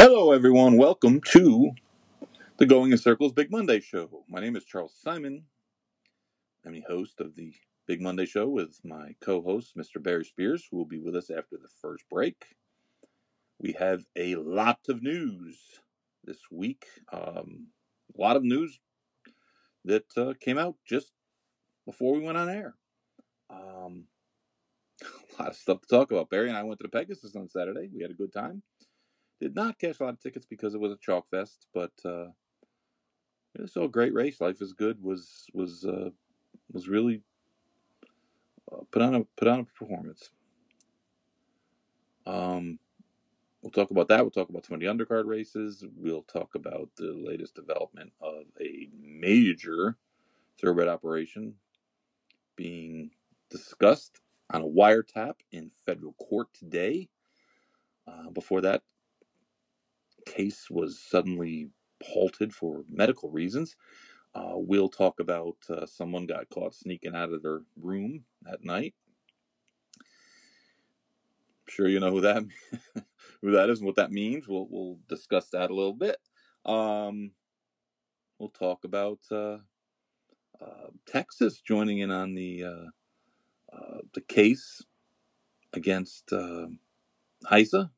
Hello, everyone. Welcome to the Going in Circles Big Monday Show. My name is Charles Simon. I'm the host of the Big Monday Show with my co host, Mr. Barry Spears, who will be with us after the first break. We have a lot of news this week. Um, a lot of news that uh, came out just before we went on air. Um, a lot of stuff to talk about. Barry and I went to the Pegasus on Saturday. We had a good time. Did not cash a lot of tickets because it was a chalk fest, but uh, it was still a great race. Life is good was was uh, was really uh, put on a put on a performance. Um, we'll talk about that. We'll talk about some of the undercard races. We'll talk about the latest development of a major thoroughbred operation being discussed on a wiretap in federal court today. Uh, before that, case was suddenly halted for medical reasons. Uh, we'll talk about uh, someone got caught sneaking out of their room at night. I'm sure you know who that who that is and what that means. We'll we'll discuss that a little bit. Um, we'll talk about uh, uh Texas joining in on the uh, uh, the case against uh, HISA.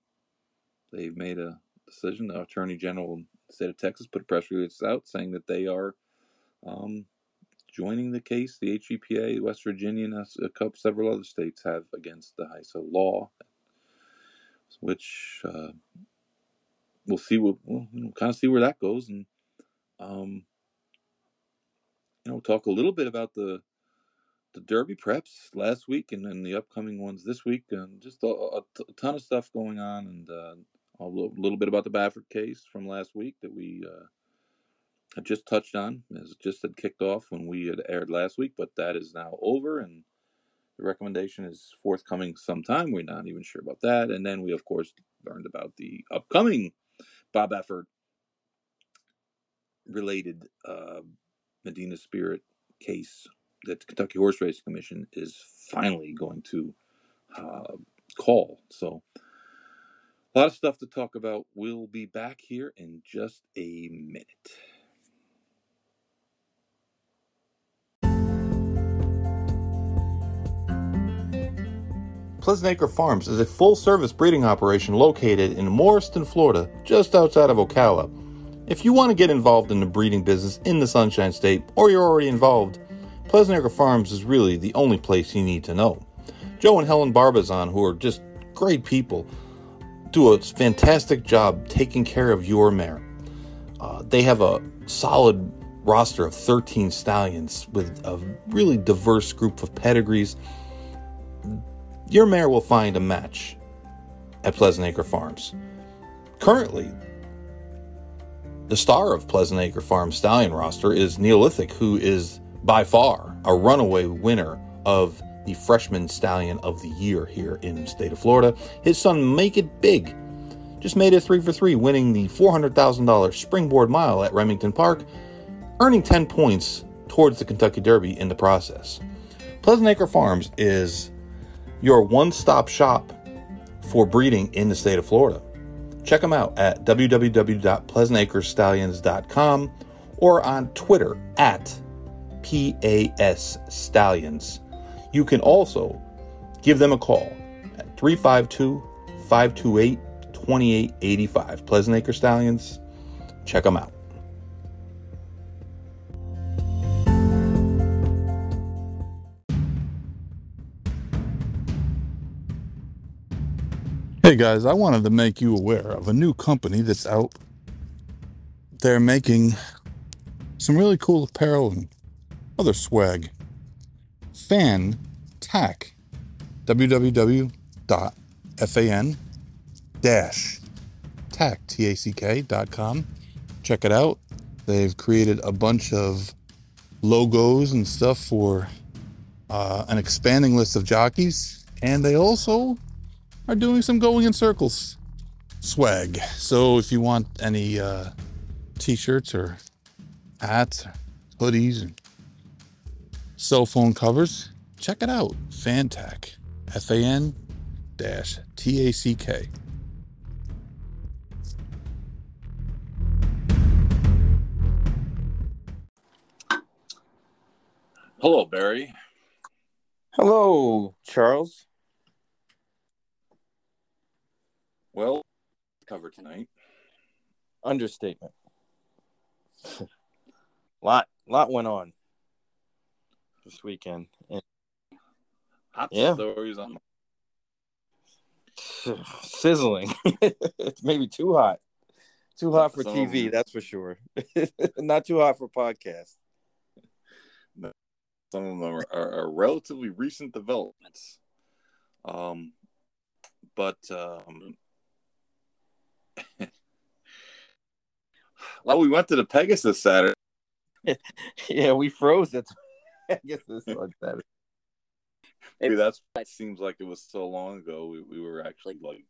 They've made a decision. The Attorney General of the state of Texas put a press release out saying that they are um, joining the case. The HEPA, West Virginia, and a couple, several other states have against the HISA law, which uh, we'll see. What, we'll, we'll kind of see where that goes, and um, you know, talk a little bit about the the Derby preps last week and then the upcoming ones this week, and just a, a, a ton of stuff going on, and uh, a little bit about the Baffert case from last week that we uh, just touched on, as just had kicked off when we had aired last week, but that is now over and the recommendation is forthcoming sometime. We're not even sure about that. And then we, of course, learned about the upcoming Bob Baffert related uh, Medina Spirit case that the Kentucky Horse Racing Commission is finally going to uh, call. So a lot of stuff to talk about. We'll be back here in just a minute. Pleasant Acre Farms is a full service breeding operation located in Morriston, Florida, just outside of Ocala. If you want to get involved in the breeding business in the Sunshine State or you're already involved, Pleasant Acre Farms is really the only place you need to know. Joe and Helen Barbazon, who are just great people, do a fantastic job taking care of your mare. Uh, they have a solid roster of 13 stallions with a really diverse group of pedigrees. Your mare will find a match at Pleasant Acre Farms. Currently, the star of Pleasant Acre Farms stallion roster is Neolithic, who is by far a runaway winner of the freshman stallion of the year here in state of Florida. His son, Make It Big, just made it three for three, winning the $400,000 springboard mile at Remington Park, earning 10 points towards the Kentucky Derby in the process. Pleasant Acre Farms is your one stop shop for breeding in the state of Florida. Check them out at www.pleasantacrestallions.com or on Twitter at PAS Stallions. You can also give them a call at 352 528 2885. Pleasant Acre Stallions. Check them out. Hey guys, I wanted to make you aware of a new company that's out there making some really cool apparel and other swag. Fan Tack. www.fan dash check it out. They've created a bunch of logos and stuff for uh, an expanding list of jockeys and they also are doing some going in circles swag. So if you want any uh, t-shirts or hats hoodies and cell phone covers, check it out. Fantack. F A N T A C K. Hello, Barry. Hello, Charles. Well, cover tonight. Understatement. lot, lot went on this weekend. And Hot Yeah. stories on sizzling. it's maybe too hot. Too hot for Some- TV, that's for sure. Not too hot for podcast. some of them are, are, are relatively recent developments. Um, but um, well, we went to the Pegasus Saturday. Yeah, we froze it. I guess this was better. Maybe that's why it seems like it was so long ago. We, we were actually like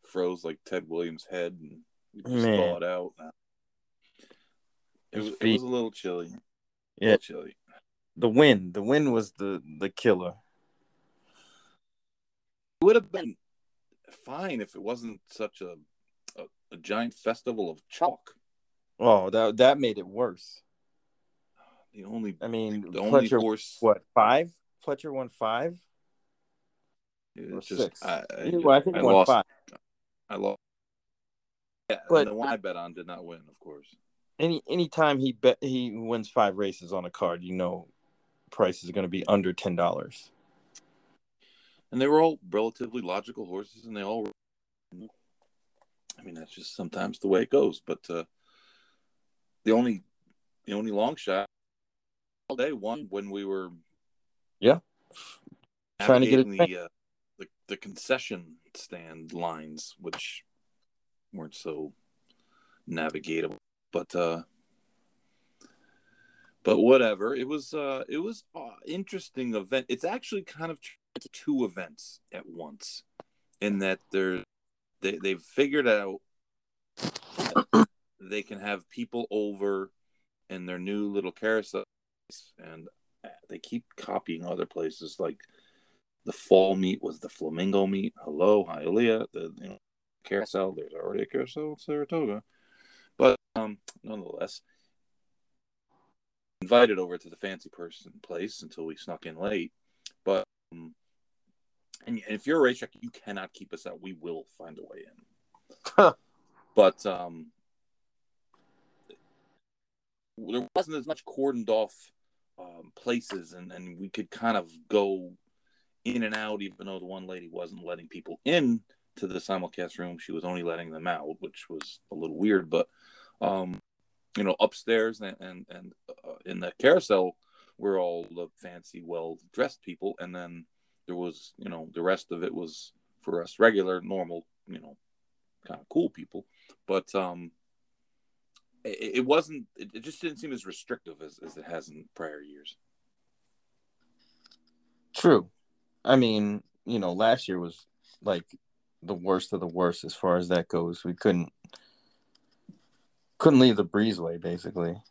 froze like Ted Williams' head and we just Man. thaw it out. It was, it was a little chilly. A Yeah. little chilly. The wind. The wind was the the killer. It would have been fine if it wasn't such a, a, a giant festival of chalk. Oh, that that made it worse. The only I mean, the only Pletcher horse what five? Pletcher won five. or just six? I, I, I think I won lost. five. I lost. Yeah, But- the one I bet on did not win, of course. Any anytime he bet he wins five races on a card, you know, price is going to be under ten dollars. And they were all relatively logical horses, and they all. I mean, that's just sometimes the way it goes. But uh, the only, the only long shot all day one when we were Yeah. Trying to get the, uh, the the concession stand lines, which weren't so navigatable. But uh, but whatever. It was uh, it was uh, interesting event. It's actually kind of two events at once, in that they're they they've figured out that they can have people over in their new little carousel, and they keep copying other places like the fall meet was the flamingo meet. Hello, Hialeah, the you know carousel. There's already a carousel in Saratoga, but um, nonetheless, invited over to the fancy person place until we snuck in late. But um, and if you're a racetrack, you cannot keep us out. We will find a way in. but um, there wasn't as much cordoned off um, places, and, and we could kind of go in and out, even though the one lady wasn't letting people in to the simulcast room. She was only letting them out, which was a little weird. But um, you know, upstairs and and, and uh, in the carousel were all the fancy, well dressed people, and then there was you know the rest of it was for us regular, normal, you know, kind of cool people. But um, it, it wasn't. It, it just didn't seem as restrictive as, as it has in prior years. True. I mean, you know, last year was like the worst of the worst as far as that goes. We couldn't couldn't leave the breezeway basically.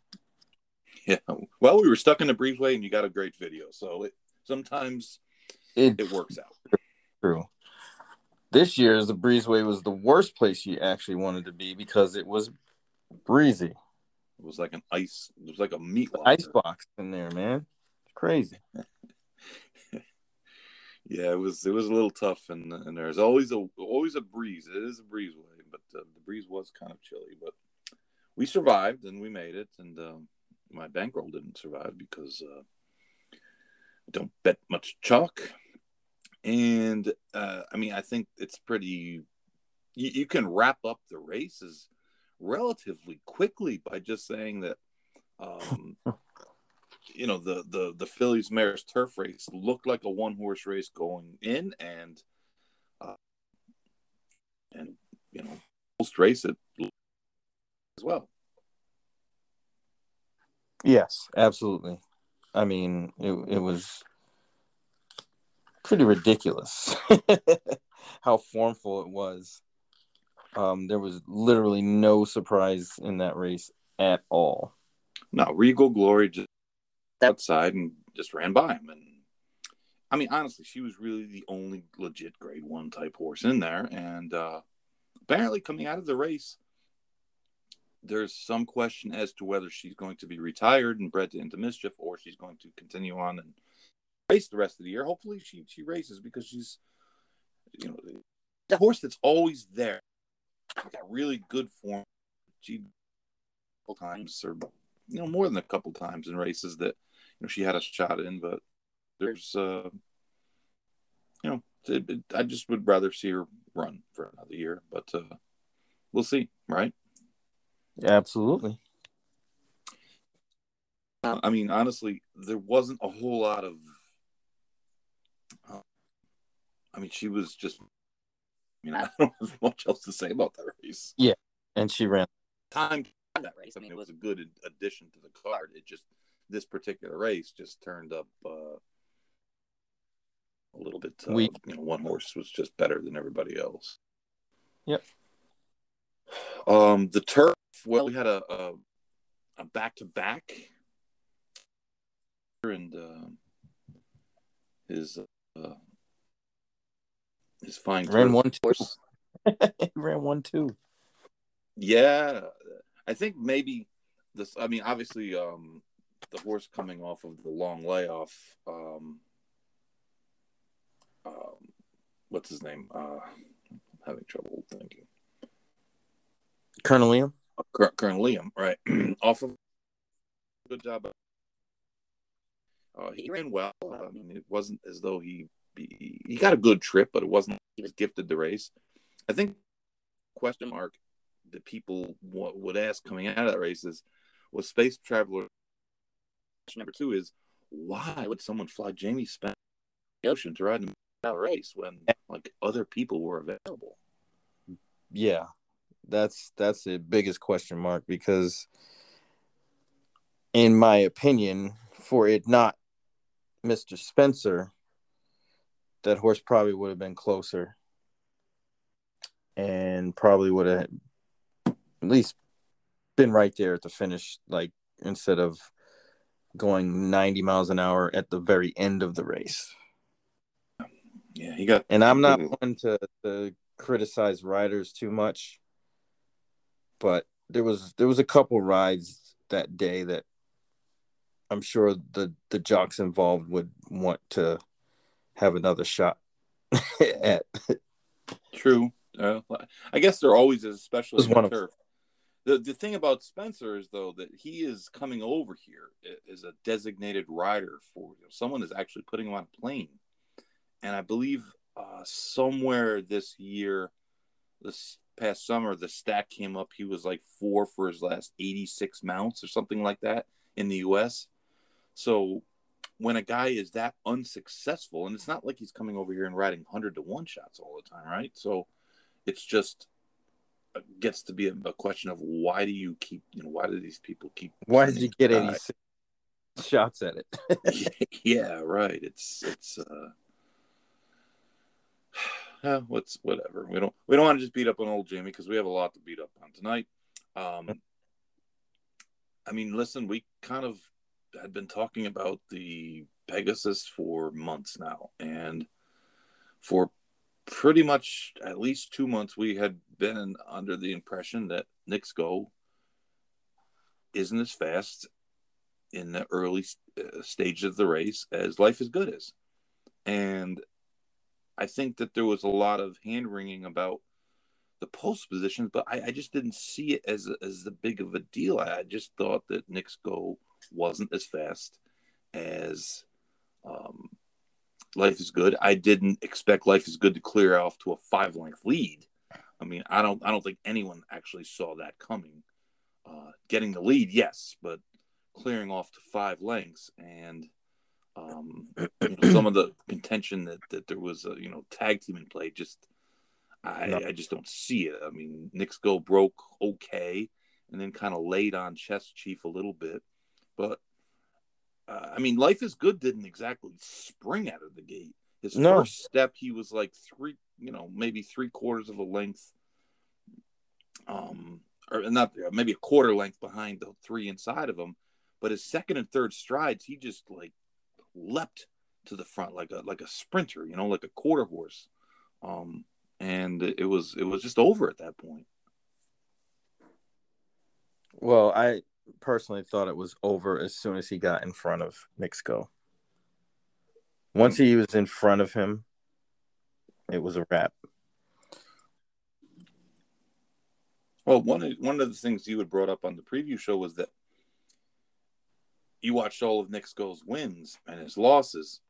Yeah. Well, we were stuck in the breezeway, and you got a great video. So it sometimes It, it works out. true. This year's the breezeway was the worst place you actually wanted to be because it was breezy. It was like an ice. It was like a meat ice box in there, man. It's crazy. Yeah, it was. It was a little tough, and and there's always a always a breeze. It is a breezeway, but uh, the breeze was kind of chilly. But we survived, and we made it. And um, my bankroll didn't survive because uh, I don't bet much chalk. And uh, I mean, I think it's pretty. You, you can wrap up the races relatively quickly by just saying that. Um, you know the the the fillies Mares turf race looked like a one horse race going in, and uh, and you know post race it as well. Yes, absolutely. I mean, it it was pretty ridiculous how formful it was. Um, there was literally no surprise in that race at all. No, Regal Glory just outside and just ran by him, and I mean honestly, she was really the only legit Grade One type horse in there, and uh, apparently coming out of the race, there's some question as to whether she's going to be retired and bred Into Mischief or she's going to continue on and race the rest of the year. Hopefully she she races because she's you know the horse that's always there. Got really good form. She couple times or you know more than a couple times in races that you know she had a shot in, but there's uh you know it, it, I just would rather see her run for another year, but uh we'll see, right? Yeah, Absolutely. I mean, honestly, there wasn't a whole lot of. Uh, I mean, she was just. I mean, I don't have much else to say about that race. Yeah, and she ran time that race. I mean, it was a good addition to the card. It just this particular race just turned up uh, a little bit uh, weak. You know, one horse was just better than everybody else. Yep. Um, the turf. Well, we had a a back to back, and uh, his uh, his fine ran one two. ran one two. Yeah, I think maybe this. I mean, obviously, um, the horse coming off of the long layoff. Um, um, what's his name? Uh, I'm having trouble thinking. Colonel Liam. Uh, Colonel Liam, right? off of good job. Uh, he ran well. I mean, it wasn't as though he he, got a good trip, but it wasn't he was gifted the race. I think question mark that people would ask coming out of that race is, was Space Traveler number two is why would someone fly Jamie Spencer the ocean to ride in that race when like other people were available? Yeah, that's that's the biggest question mark because, in my opinion, for it not Mr. Spencer, that horse probably would have been closer and probably would have at least been right there at the finish, like instead of going 90 miles an hour at the very end of the race. Yeah, he got. And I'm not one to, to criticize riders too much, but there was there was a couple rides that day that I'm sure the the jocks involved would want to have another shot at. True. Uh, I guess there always is, especially one turf. The the thing about Spencer is though that he is coming over here as a designated rider for you know, someone is actually putting him on a plane, and I believe uh, somewhere this year, this past summer, the stat came up he was like four for his last eighty six mounts or something like that in the U.S. So when a guy is that unsuccessful, and it's not like he's coming over here and riding hundred to one shots all the time, right? So it's just gets to be a, a, question of why do you keep you know why do these people keep why did you get 86 shots at it? Yeah right. It's it's uh what's whatever. We don't we don't want to just beat up on old jamie because we have a lot to beat up on tonight. Um i mean listen we kind of had been talking about the pegasus for months now and for pretty much at least two months we had been under the impression that Knicks Go isn't as fast in the early uh, stages of the race as Life is Good is. And I think that there was a lot of hand wringing about the post positions, but I, I, just didn't see it as as the big of a deal. I, just thought that Knicks Go wasn't as fast as um, Life is Good. I didn't expect Life is Good to clear off to a five length lead. I mean, I don't I don't think anyone actually saw that coming. Uh, getting the lead, yes, but clearing off to five lengths and um, you know, some of the contention that, that there was a you know tag team in play just I, no. I just don't see it. I mean, Go broke okay and then kind of laid on Chess Chief a little bit, but uh, I mean, Life is Good didn't exactly spring out of the gate. His no. first step, he was like three, you know, maybe three quarters of a length, um, or not maybe a quarter length behind the three inside of him. But his second and third strides, he just like leapt to the front like a like a sprinter, you know, like a quarter horse. Um, and it was it was just over at that point. Well, I personally thought it was over as soon as he got in front of Sko. Once he was in front of him, it was a wrap. Well, one of, one of the things you had brought up on the preview show was that you watched all of Nick wins and his losses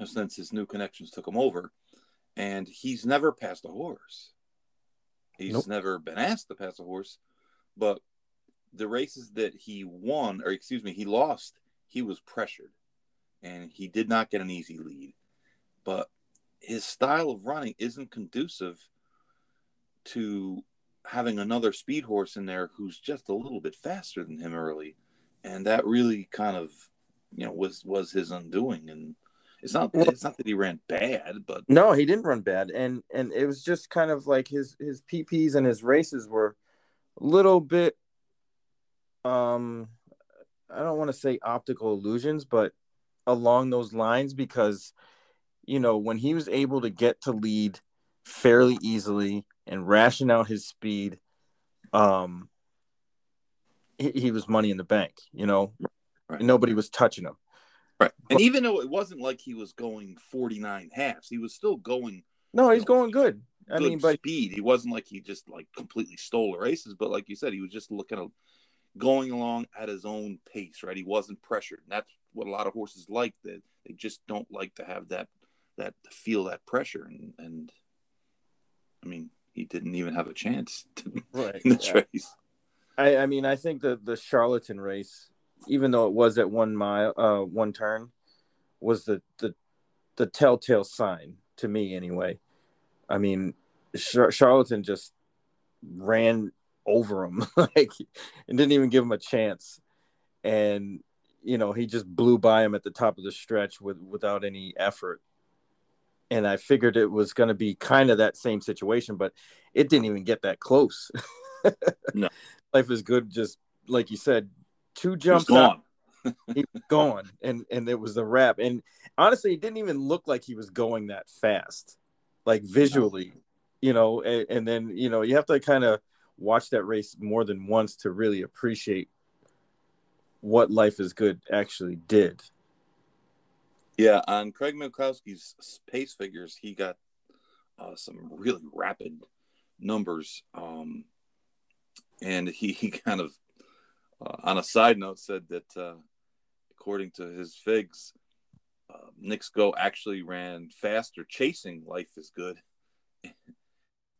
uh, since his new connections took him over, and he's never passed a horse. He's nope. never been asked to pass a horse, but the races that he won, or excuse me, he lost, he was pressured, and he did not get an easy lead. But his style of running isn't conducive to having another speed horse in there who's just a little bit faster than him early, and that really kind of, you know, was was his undoing. And it's not it's not that he ran bad, but no, he didn't run bad, and and it was just kind of like his his PPs and his races were a little bit, um, I don't want to say optical illusions, but along those lines because, you know, when he was able to get to lead fairly easily and ration out his speed, um, he, he was money in the bank. You know, right. nobody was touching him. Right, and but, even though it wasn't like he was going forty nine halves, he was still going. No, he's know, going good. I mean, but speed. He wasn't like he just like completely stole the races, but like you said, he was just looking at going along at his own pace. Right, he wasn't pressured, and that's what a lot of horses like. That they just don't like to have that that feel that pressure, and and I mean, he didn't even have a chance to, right. in this yeah. race. I, I mean, I think the the Charlatan race, even though it was at one mile, uh, one turn, was the the the telltale sign to me anyway. I mean, Char- Charlatan just ran over him like and didn't even give him a chance, and you know he just blew by him at the top of the stretch with without any effort and I figured it was going to be kind of that same situation, but it didn't even get that close. no, life is good. Just like you said, two jumps gone. he was gone, and and it was a wrap. And honestly, it didn't even look like he was going that fast, like visually, you know. And, and then you know you have to kind of watch that race more than once to really appreciate what life is good actually did yeah, on Craig Milkowski's pace figures, he got uh, some really rapid numbers. Um, and he, he kind of, uh, on a side note, said that uh, according to his figs, uh, Sko actually ran faster chasing Life is Good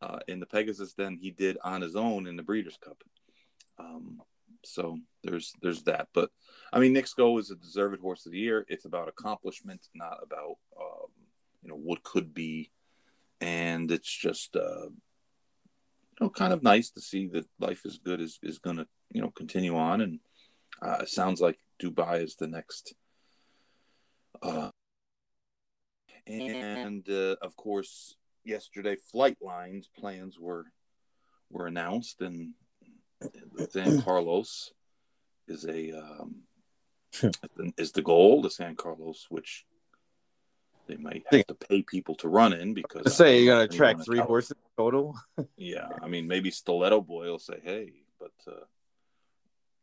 uh, in the Pegasus than he did on his own in the Breeders' Cup. Um, so there's there's that. But I mean, Knicks Go is a deserved horse of the year. It's about accomplishment, not about um, you know what could be. And it's just uh, you know kind of nice to see that life is good is is going to you know continue on, and uh, it sounds like Dubai is the next. Uh, and uh, of course, yesterday, Flightline's plans were were announced, and San Carlos is a um, is the goal. The San Carlos, which they might have to pay people to run in because say you're gonna track three horses total. yeah, I mean maybe Stiletto Boy will say, "Hey, but uh,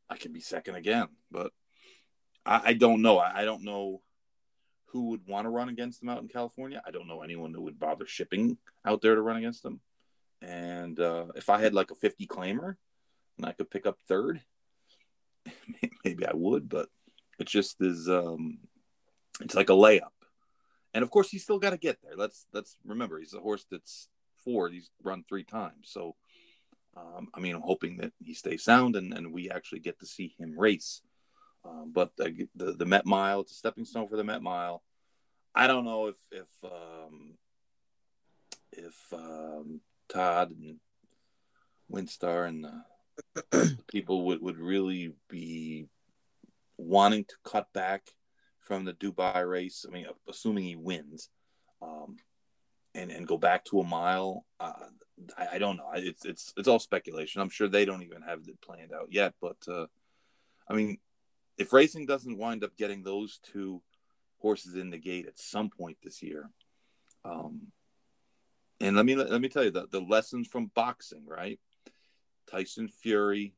I can be second again." But I, I don't know. I, I, don't know who would want to run against them out in California. I don't know anyone who would bother shipping out there to run against them. And uh, if I had like a 50 claimer, and I could pick up third, maybe I would, but it just is um it's like a layup. And of course he's still got to get there. Let's let's remember he's a horse that's four, he's run three times. So um, I mean I'm hoping that he stays sound and, and we actually get to see him race. Um, but the, the, the Met Mile, it's a stepping stone for the Met Mile. I don't know if if um, if um, Todd and Winstar and uh, people would, would really be wanting to cut back from the Dubai race. I mean, assuming he wins, um, and and go back to a mile. Uh, I, I, don't know. It's it's it's all speculation. I'm sure they don't even have it planned out yet. But uh, I mean, if racing doesn't wind up getting those two horses in the gate at some point this year, um, and let me let me tell you the the lessons from boxing, right? Tyson Fury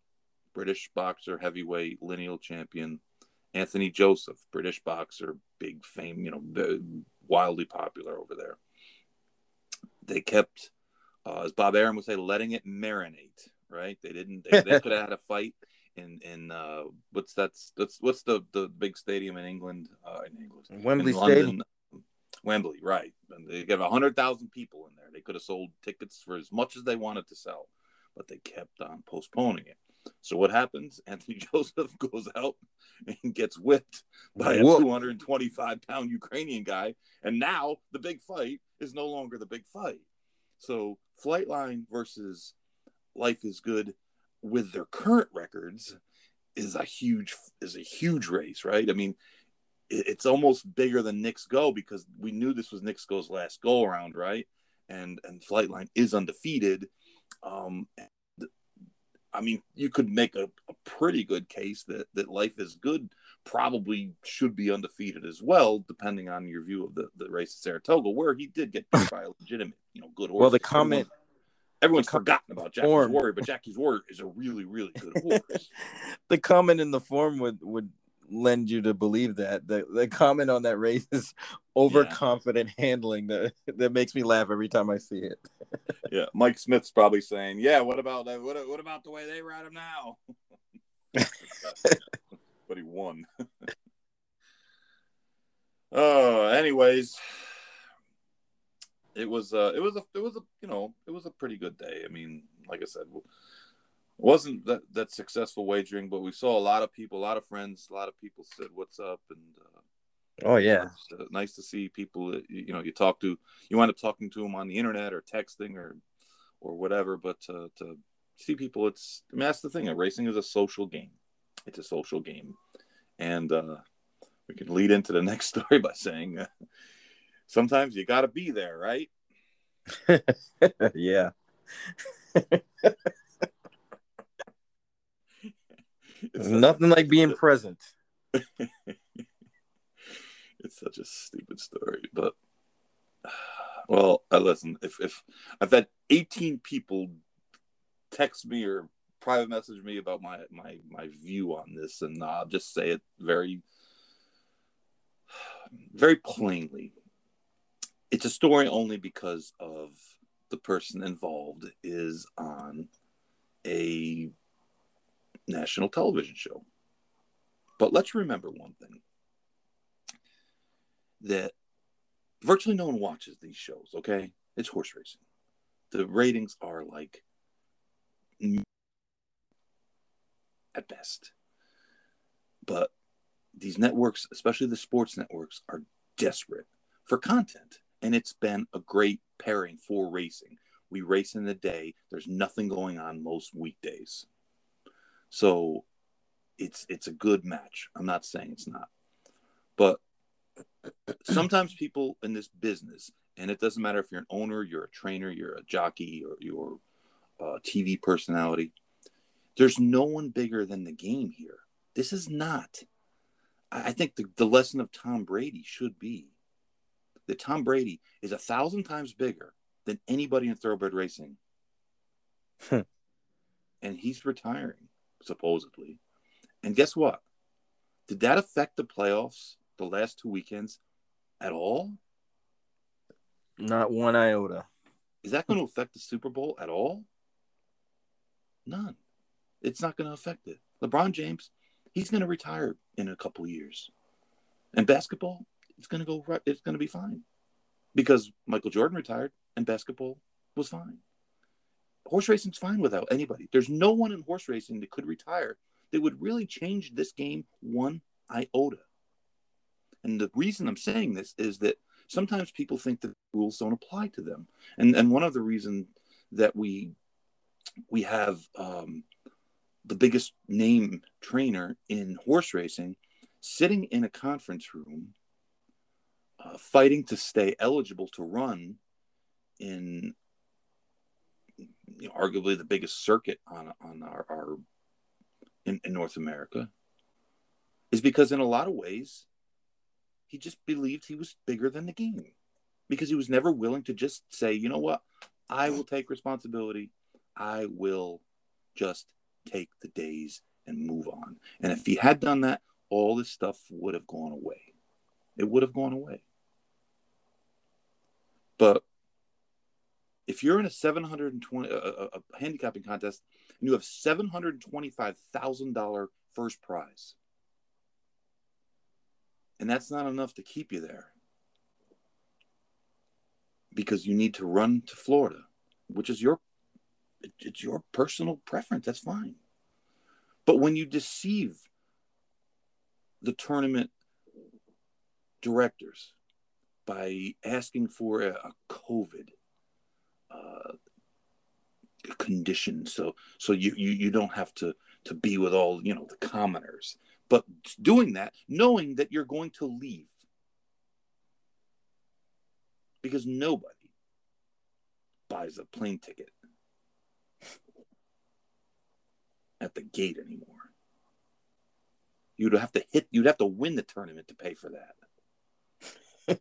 British boxer, heavyweight, lineal champion. Anthony Joseph, British boxer, big fame, you know, wildly popular over there. They kept, uh, as Bob Arum would say, letting it marinate. Right? They didn't. They, they could have had a fight in in uh, what's that's that's what's the the big stadium in England? Uh, in England, Wembley in Stadium. Wembley, right? And they have hundred thousand people in there. They could have sold tickets for as much as they wanted to sell, but they kept on postponing it. So what happens? Anthony Joseph goes out and gets whipped by a 225 pound Ukrainian guy, and now the big fight is no longer the big fight. So Flightline versus Life is Good with their current records is a huge is a huge race, right? I mean, it's almost bigger than Knicks Go because we knew this was Knicks Go's last go around, right? And and Flightline is undefeated. Um, I mean, you could make a, a, pretty good case that that Life is Good probably should be undefeated as well, depending on your view of the, the race at Saratoga, where he did get beat by a legitimate, you know, good horse. Well, the comment everyone's forgotten about Jackie's form. Warrior, but Jackie's Warrior is a really, really good horse. the comment in the form would would lend you to believe that. The the comment on that race is overconfident yeah. handling that that makes me laugh every time I see it. yeah, Mike Smith's probably saying, "Yeah, what about that? What what about the way they ride him now?" but he won. Oh, uh, anyways, it was uh, it was a it was a you know it was a pretty good day. I mean, like I said, it wasn't that that successful wagering, but we saw a lot of people, a lot of friends, a lot of people said what's up, and uh, oh yeah, uh, nice to see people that you know you talk to. You wind up talking to them on the internet or texting or or whatever, but to, to see people, it's I mean, that's the thing. Racing is a social game. It's a social game, and uh, we can lead into the next story by saying. Uh, sometimes you got to be there, right? yeah. Nothing like being present. it's such a stupid story, but well, I listen. If if I've had 18 people text me or private message me about my my my view on this, and I'll just say it very very plainly it's a story only because of the person involved is on a national television show. But let's remember one thing that virtually no one watches these shows, okay? It's horse racing. The ratings are like at best. But these networks, especially the sports networks, are desperate for content and it's been a great pairing for racing. We race in the day. There's nothing going on most weekdays, so it's it's a good match. I'm not saying it's not, but sometimes people in this business, and it doesn't matter if you're an owner, you're a trainer, you're a jockey, or you're a TV personality. There's no one bigger than the game here. This is not. I think the, the lesson of Tom Brady should be that Tom Brady is a thousand times bigger than anybody in thoroughbred racing. and he's retiring, supposedly. And guess what? Did that affect the playoffs the last two weekends at all? Not one iota. Is that going to affect the Super Bowl at all? None. It's not going to affect it. LeBron James, he's going to retire in a couple years. And basketball, it's going to go right. It's going to be fine because Michael Jordan retired and basketball was fine. Horse racing's fine without anybody. There's no one in horse racing that could retire that would really change this game one iota. And the reason I'm saying this is that sometimes people think that rules don't apply to them. And and one of the reasons that we we have um, the biggest name trainer in horse racing sitting in a conference room uh, fighting to stay eligible to run in you know, arguably the biggest circuit on on our, our in, in North America is because in a lot of ways he just believed he was bigger than the game because he was never willing to just say, you know what, I will take responsibility. I will just take the days and move on. And if he had done that, all this stuff would have gone away. It would have gone away. But if you're in a 720 a, a, handicapping contest and you have $725,000 first prize and that's not enough to keep you there because you need to run to Florida, which is your it's your personal preference. That's fine. But when you deceive the tournament directors by asking for a, a COVID uh, condition, so so you, you you don't have to to be with all you know the commoners, but doing that knowing that you're going to leave because nobody buys a plane ticket at the gate anymore. You'd have to hit. You'd have to win the tournament to pay for that.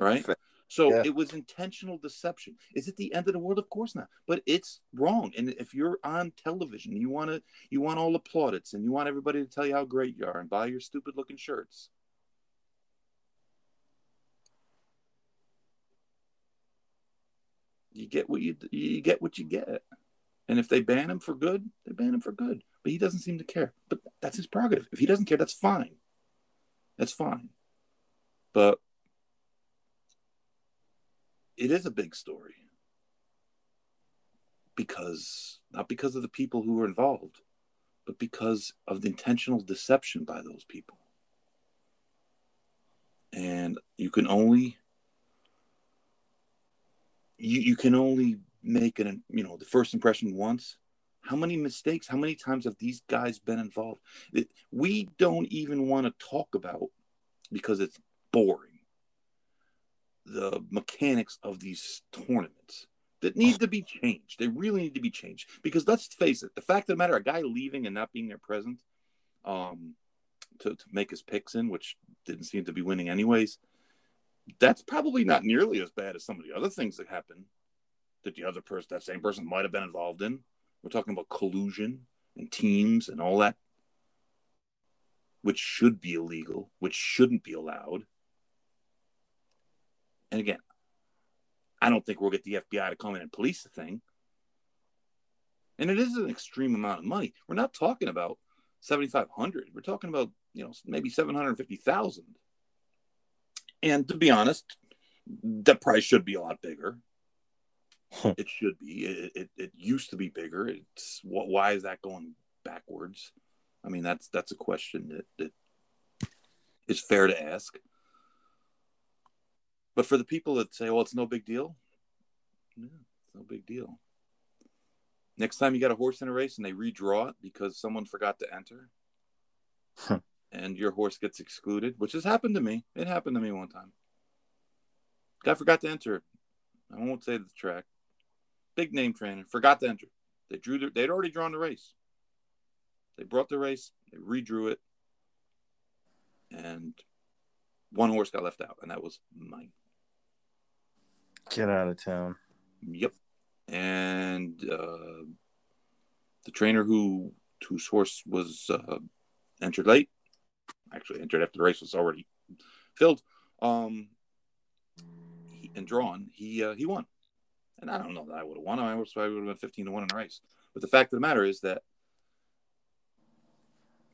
right. So yeah. it was intentional deception. Is it the end of the world? Of course not. But it's wrong. And if you're on television, you want to, you want all the plaudits, and you want everybody to tell you how great you are and buy your stupid looking shirts. You get what you you get what you get. And if they ban him for good, they ban him for good. But he doesn't seem to care. But that's his prerogative. If he doesn't care, that's fine. That's fine. But it is a big story. Because, not because of the people who were involved, but because of the intentional deception by those people. And you can only you, you can only make an you know the first impression once how many mistakes how many times have these guys been involved we don't even want to talk about because it's boring the mechanics of these tournaments that need to be changed they really need to be changed because let's face it the fact of the matter a guy leaving and not being there present um to, to make his picks in which didn't seem to be winning anyways that's probably not nearly as bad as some of the other things that happened that the other person, that same person, might have been involved in. We're talking about collusion and teams and all that, which should be illegal, which shouldn't be allowed. And again, I don't think we'll get the FBI to come in and police the thing. And it is an extreme amount of money. We're not talking about 7,500. We're talking about, you know, maybe 750,000. And to be honest, the price should be a lot bigger. it should be. It, it, it used to be bigger. It's why is that going backwards? I mean, that's that's a question that, that is fair to ask. But for the people that say, "Well, it's no big deal," yeah, it's no big deal. Next time you got a horse in a race and they redraw it because someone forgot to enter, and your horse gets excluded, which has happened to me. It happened to me one time. Guy forgot to enter. I won't say the track. Big name trainer forgot to enter. They drew. The, they'd already drawn the race. They brought the race. They redrew it, and one horse got left out, and that was mine. Get out of town. Yep. And uh, the trainer who whose horse was uh, entered late actually entered after the race was already filled um, he, and drawn, he uh, he won. And I don't know that I would have won. I would have been 15 to 1 in the race. But the fact of the matter is that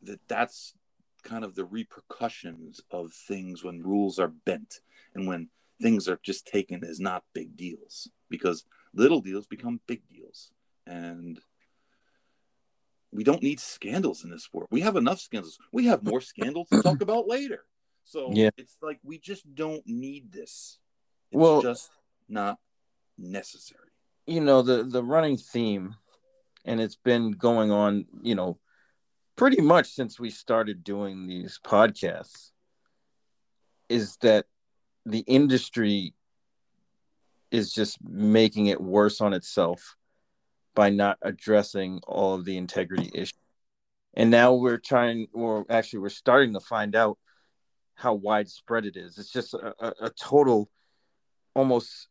that that's kind of the repercussions of things when rules are bent and when things are just taken as not big deals because little deals become big deals and we don't need scandals in this sport. We have enough scandals. We have more scandals to talk about later. So yeah. it's like we just don't need this. It's well, just not necessary. You know, the the running theme and it's been going on, you know, pretty much since we started doing these podcasts is that the industry is just making it worse on itself by not addressing all of the integrity issues. And now we're trying, or actually, we're starting to find out how widespread it is. It's just a, a, a total, almost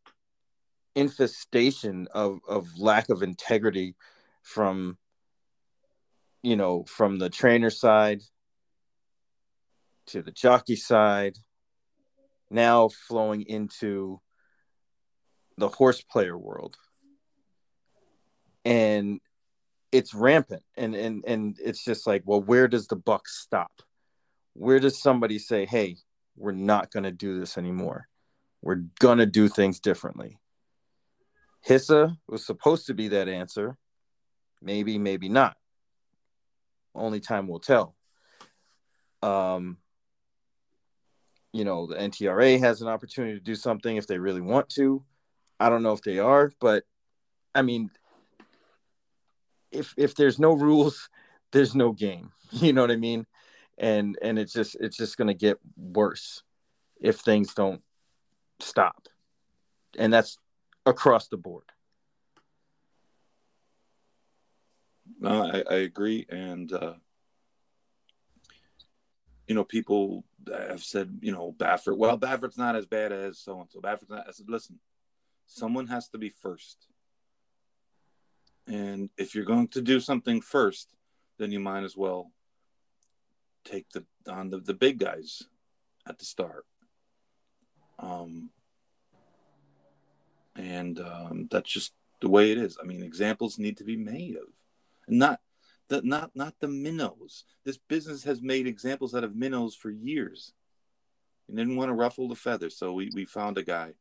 infestation of, of lack of integrity from you know, from the trainer side to the jockey side, now flowing into the horse player world. And it's rampant and and and it's just like, well, where does the buck stop? Where does somebody say, "Hey, we're not going to do this anymore. We're going to do things differently." HISA was supposed to be that answer. Maybe, maybe not. Only time will tell. Um, you know, the NTRA has an opportunity to do something if they really want to. I don't know if they are, but I mean, if if there's no rules, there's no game. You know what I mean? And and it's just it's just gonna get worse if things don't stop. And that's across the board. No, I, I agree, and uh, you know, people have said, you know, Baffert. Well, Baffert's not as bad as so and so. Baffert's not. I said, listen, someone has to be first, and if you're going to do something first, then you might as well take the on the, the big guys at the start. Um, and um, that's just the way it is. I mean, examples need to be made of and not the not not the minnows. This business has made examples out of minnows for years. And didn't want to ruffle the feathers, so we, we found a guy.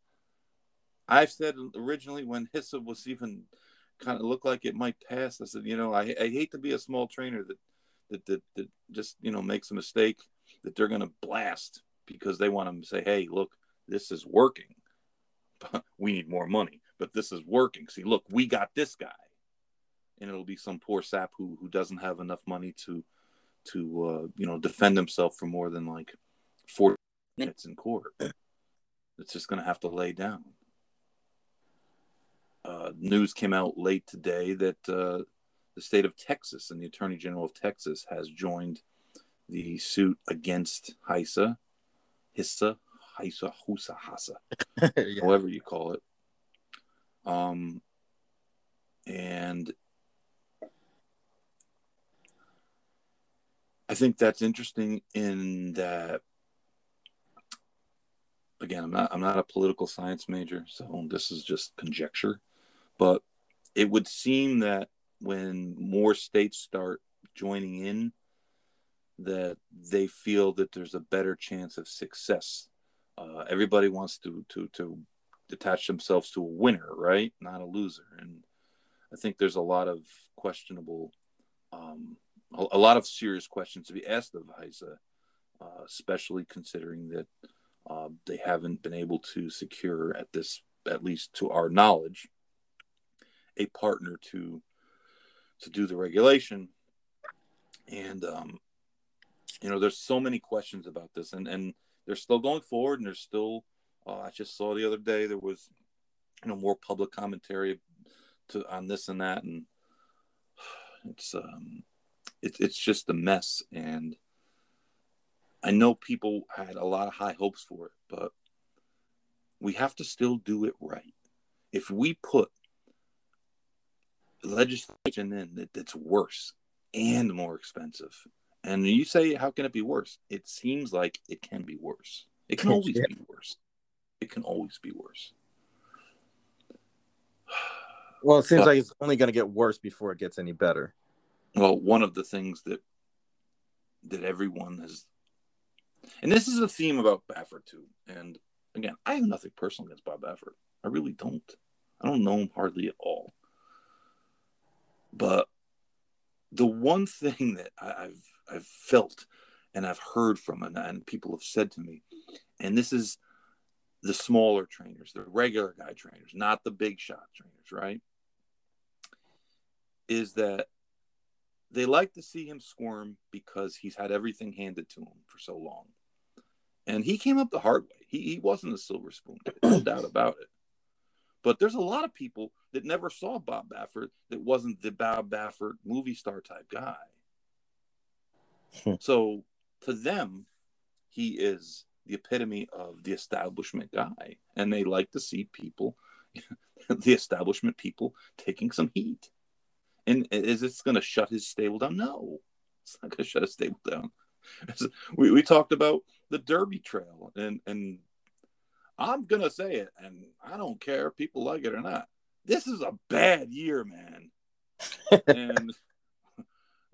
I've said originally when HISA was even kind of looked like it might pass, I said, you know, I, I hate to be a small trainer that that, that that just you know makes a mistake that they're going to blast because they want to say, hey, look, this is working. we need more money, but this is working. See, look, we got this guy and it'll be some poor sap who who doesn't have enough money to to uh, you know defend himself for more than like four minutes in court. It's just going to have to lay down. Uh, news came out late today that uh, the state of Texas and the Attorney General of Texas has joined the suit against HISA, HISA, HISA, HUSA, HASA, yeah. however you call it. Um, and I think that's interesting in that again, I'm not I'm not a political science major, so this is just conjecture, but it would seem that when more states start joining in that they feel that there's a better chance of success. Uh, everybody wants to to to attach themselves to a winner, right? Not a loser. And I think there's a lot of questionable um, a, lot of serious questions to be asked of HISA, uh, especially considering that uh, they haven't been able to secure at this, at least to our knowledge, a partner to to do the regulation. And um, you know, there's so many questions about this, and and they're still going forward, and there's still. Uh, I just saw the other day there was, you know, more public commentary to on this and that, and it's um, it's it's just a mess and I know people had a lot of high hopes for it, but we have to still do it right. If we put legislation in that, that's worse and more expensive, and you say, how can it be worse? It seems like it can be worse. It can always be worse. It can always be worse. Well, it seems but, like it's only going to get worse before it gets any better. Well, one of the things that that everyone has, and this is a theme about Baffert too. And again, I have nothing personal against Bob Baffert. I really don't. I don't know him hardly at all. But the one thing that I've I've felt and I've heard from and, and people have said to me, and this is the smaller trainers, the regular guy trainers, not the big shot trainers, right? Is that they like to see him squirm because he's had everything handed to him for so long. And he came up the hard way. He, he wasn't a silver spoon, no doubt about it. But there's a lot of people that never saw Bob Baffert that wasn't the Bob Baffert movie star type guy. Hmm. so to them, he is the epitome of the establishment guy. And they like to see people, the establishment people, taking some heat And is this going to shut his stable down? No, it's not going to shut his stable down. we, we talked about the Derby Trail, and and I'm going to say it, and I don't care if people like it or not. This is a bad year, man. and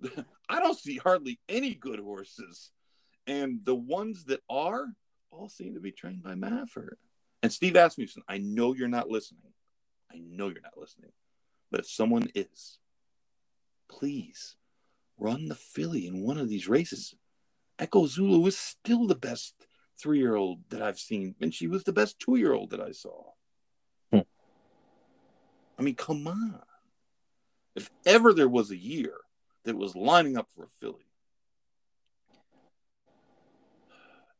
I don't see hardly any good horses. And the ones that are all seem to be trained by Baffert. And Steve Asmussen, I know you're not listening. I know you're not listening. But if someone is, please run the filly in one of these races. Echo Zulu is still the best three year old that I've seen, and she was the best two year old that I saw. Hmm. I mean, come on. If ever there was a year that was lining up for a filly,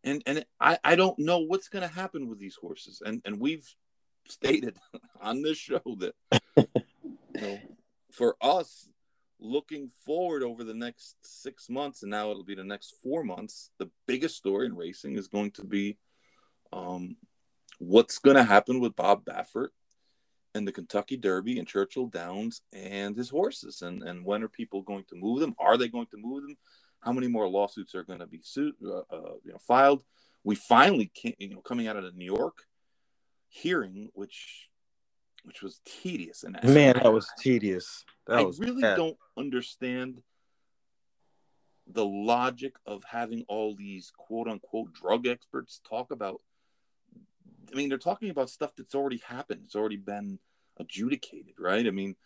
and and I, I don't know what's going to happen with these horses, and and we've stated on this show that you know, for us looking forward over the next six months, and now it'll be the next four months, the biggest story in racing is going to be um, what's going to happen with Bob Baffert and the Kentucky Derby and Churchill Downs and his horses, and and when are people going to move them? Are they going to move them? How many more lawsuits are going to be sued, uh, uh, you know, filed? We finally, came, you know, coming out of the New York hearing, which which was tedious. And man, that was tedious. That I was really bad. don't understand the logic of having all these quote unquote drug experts talk about. I mean, they're talking about stuff that's already happened. It's already been adjudicated, right? I mean,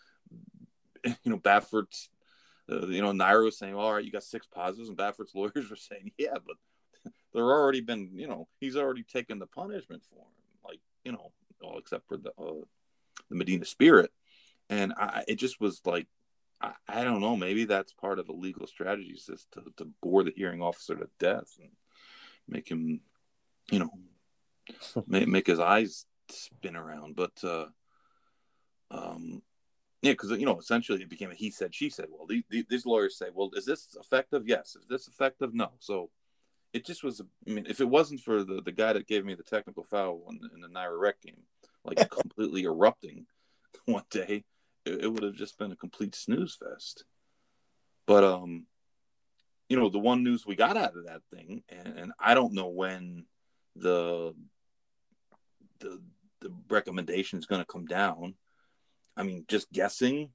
you know, Baffert's, uh, you know, NYRA was saying, all right, you got six positives, and Baffert's lawyers were saying, yeah, but there already been, you know, he's already taken the punishment for him, like, you know, all except for the uh, the Medina Spirit, and I, it just was like I, I, don't know. Maybe that's part of a legal strategy, is to to bore the hearing officer to death and make him, you know, make, make his eyes spin around. But uh, um, yeah, because you know, essentially it became a he said she said. Well, these, these lawyers say, well, is this effective? Yes. Is this effective? No. So it just was. I mean, if it wasn't for the the guy that gave me the technical foul in, in the NYRA rec game, like completely erupting one day, it, it would have just been a complete snooze fest. But um, you know, the one news we got out of that thing, and, and I don't know when the the the recommendation is going to come down. I mean, just guessing,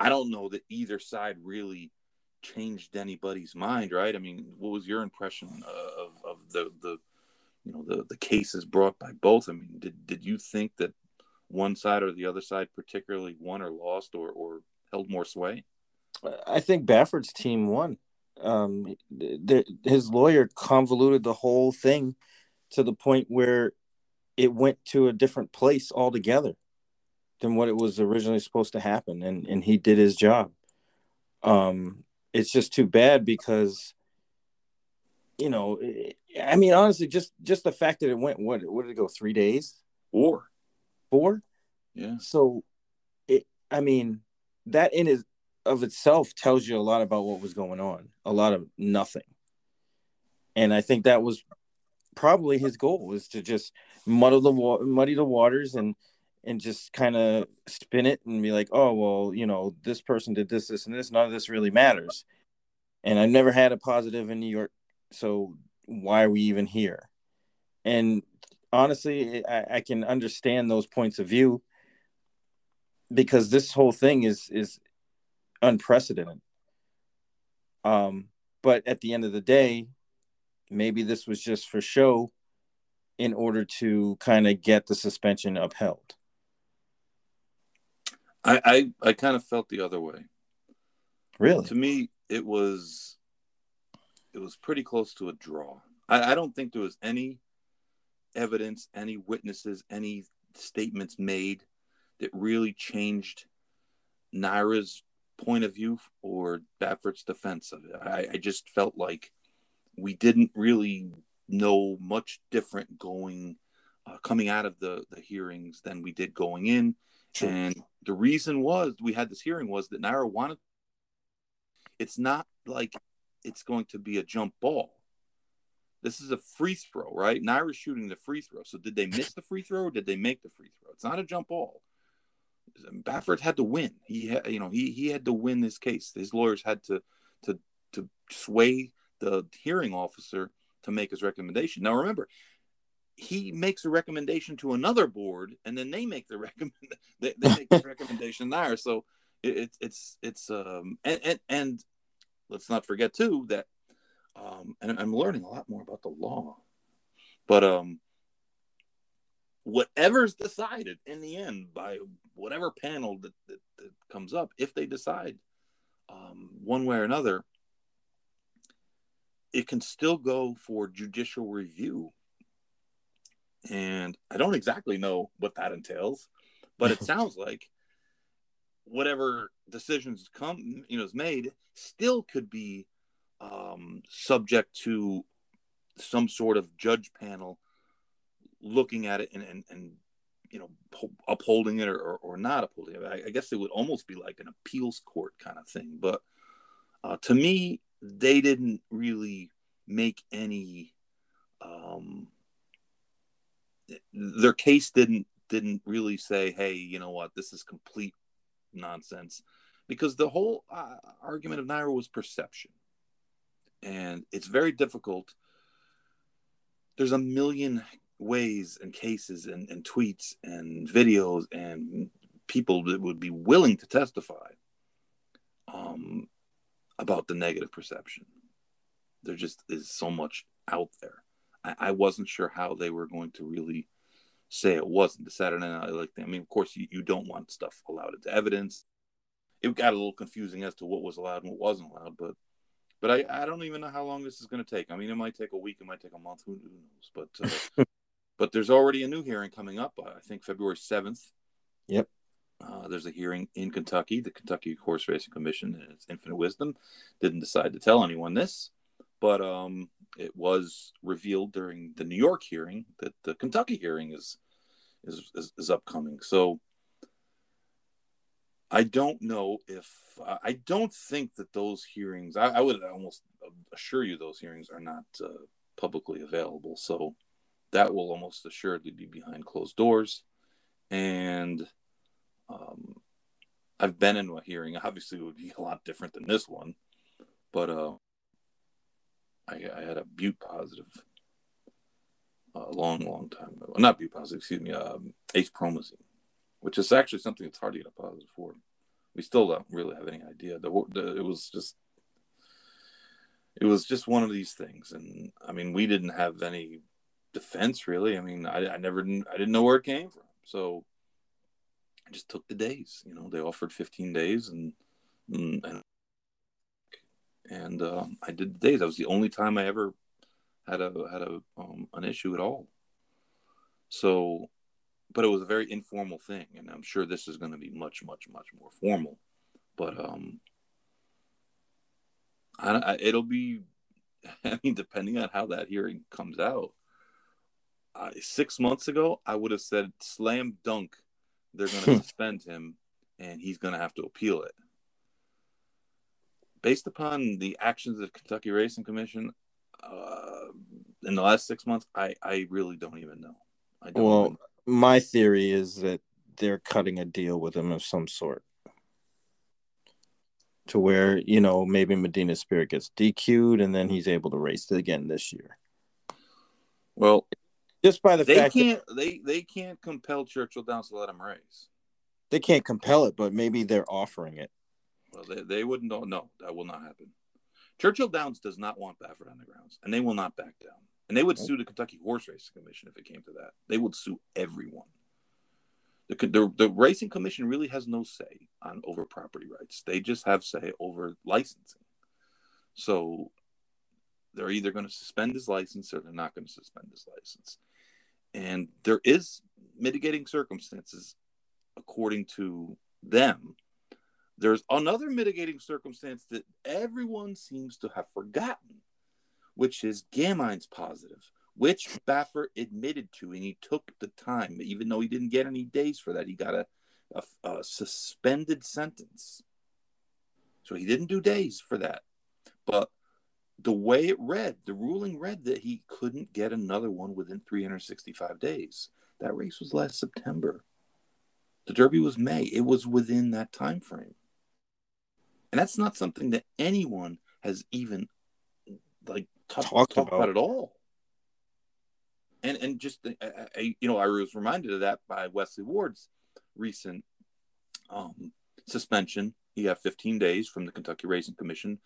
I don't know that either side really changed anybody's mind, right? I mean, what was your impression of of the the you know the the cases brought by both. I mean, did did you think that one side or the other side particularly won or lost or or held more sway? I think Baffert's team won. Um, the, his lawyer convoluted the whole thing to the point where it went to a different place altogether than what it was originally supposed to happen, and and he did his job. Um, it's just too bad because you know eh, I mean, honestly, just just the fact that it went what what did it go three days? Four, four. Yeah. So, it. I mean, that in is of itself tells you a lot about what was going on. A lot of nothing. And I think that was probably his goal was to just muddle the wa- muddy the waters and and just kind of spin it and be like, oh well, you know, this person did this, this, and this. None of this really matters. And I've never had a positive in New York, so why are we even here? And honestly, I, I can understand those points of view because this whole thing is is unprecedented. Um, but at the end of the day, maybe this was just for show in order to kind of get the suspension upheld. I, I I kind of felt the other way. Really? To me, it was it was pretty close to a draw. I, I don't think there was any evidence, any witnesses, any statements made that really changed NYRA's point of view or Baffert's defense of it. I, I just felt like we didn't really know much different going uh, coming out of the the hearings than we did going in. And the reason was we had this hearing was that Naira wanted. It's not like it's going to be a jump ball. This is a free throw, right? NYRA's shooting the free throw. So did they miss the free throw or did they make the free throw? It's not a jump ball. Baffert had to win. He had, you know, he he had to win this case. His lawyers had to to to sway the hearing officer to make his recommendation. Now remember, he makes a recommendation to another board, and then they make the recommend they, they make the recommendation there. So it's it, it's it's um and, and and let's not forget too that um and I'm learning a lot more about the law, but um whatever's decided in the end by whatever panel that, that, that comes up, if they decide um, one way or another, it can still go for judicial review. And I don't exactly know what that entails, but it sounds like whatever decisions come, you know, is made still could be um, subject to some sort of judge panel looking at it and, and, and you know upholding it or, or, or not upholding it. I, I, guess it would almost be like an appeals court kind of thing. But uh, to me, they didn't really make any. Um, their case didn't didn't really say, "Hey, you know what? This is complete nonsense," because the whole uh, argument of NYRA was perception, and it's very difficult. There's a million ways and cases and, and tweets and videos and people that would be willing to testify um, about the negative perception. There just is so much out there. I, I, wasn't sure how they were going to really say it wasn't the Saturday Night Like, I mean, of course, you, you don't want stuff allowed into evidence. It got a little confusing as to what was allowed and what wasn't allowed, but but I, I don't even know how long this is going to take. I mean, it might take a week, it might take a month, who, knows? But uh, But there's already a new hearing coming up. I think February seventh. Yep. Uh, there's a hearing in Kentucky. The Kentucky Horse Racing Commission, in its infinite wisdom, didn't decide to tell anyone this, but um, it was revealed during the New York hearing that the Kentucky hearing is is is, is upcoming. So I don't know if I don't think that those hearings. I, I would almost assure you those hearings are not uh, publicly available. So that will almost assuredly be behind closed doors. And um, I've been in a hearing. Obviously, it would be a lot different than this one, but uh, I, I, had a Bute positive a long, long time ago. Not Bute positive, excuse me, um, acepromazine, which is actually something that's hard to get a positive for. We still don't really have any idea. The, the, it was just it was just one of these things and i mean we didn't have any defense really. I mean, I, I never I didn't know where it came from, so I just took the days. You know, they offered 15 days, and and and uh, I did the days. That was the only time I ever had a had a um, an issue at all. So, but it was a very informal thing, and I'm sure this is going to be much, much, much more formal. But um, I, I, it'll be. I mean, depending on how that hearing comes out, uh, six months ago, I would have said slam dunk. They're going to suspend him, and he's going to have to appeal it. Based upon the actions of the Kentucky Racing Commission uh, in the last six months, I I really don't even know. I don't well, know. my theory is that they're cutting a deal with him of some sort to where you know maybe Medina Spirit gets DQ'd and then he's able to race again this year. Well, just by the fact they fact can't they they can't compel Churchill Downs to let him race. They can't compel it, but maybe they're offering it. Well, they, they wouldn't know. No, that will not happen. Churchill Downs does not want Baffert on the grounds, and they will not back down. And they would sue the Kentucky Horse Racing Commission if it came to that. They would sue everyone. The, the, the racing commission really has no say on over property rights. They just have say over licensing. So they're either going to suspend his license or they're not going to suspend his license and there is mitigating circumstances according to them there's another mitigating circumstance that everyone seems to have forgotten which is Gamine's positive which Baffert admitted to and he took the time even though he didn't get any days for that he got a, a, a suspended sentence so he didn't do days for that but the way it read, the ruling read that he couldn't get another one within 365 days. That race was last September. The Derby was May. It was within that time frame. And that's not something that anyone has even like talked, talked about. about at all. And and just I, I, you know, I was reminded of that by Wesley Ward's recent um, suspension. He got 15 days from the Kentucky Racing Commission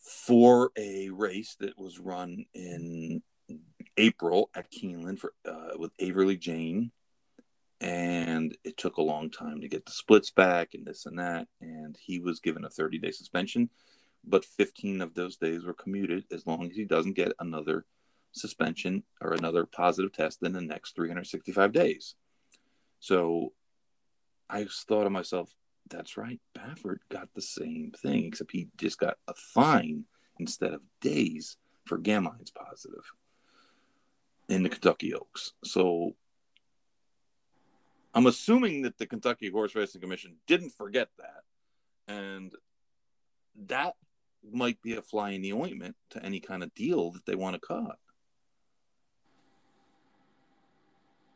for a race that was run in April at Keeneland for uh, with Averly Jane, and it took a long time to get the splits back and this and that. And he was given a 30 day suspension, but 15 of those days were commuted as long as he doesn't get another suspension or another positive test in the next 365 days. So I thought to myself, that's right, Baffert got the same thing, except he just got a fine instead of days for Gamine's positive in the Kentucky Oaks. So I'm assuming that the Kentucky Horse Racing Commission didn't forget that. And that might be a fly in the ointment to any kind of deal that they want to cut.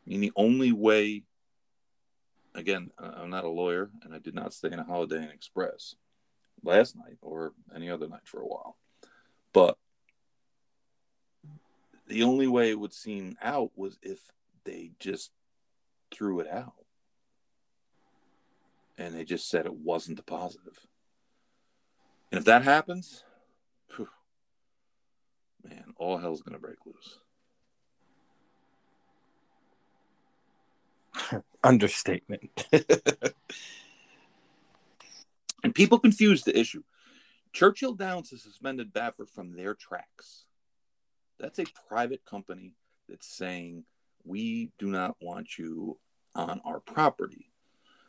I mean, the only way, again, I'm not a lawyer and I did not stay in a Holiday Inn Express last night or any other night for a while. But the only way it would seem out was if they just threw it out and they just said it wasn't a positive. And if that happens, whew, man, all hell's going to break loose. Understatement. and people confuse the issue. Churchill Downs has suspended Baffert from their tracks. That's a private company that's saying we do not want you on our property.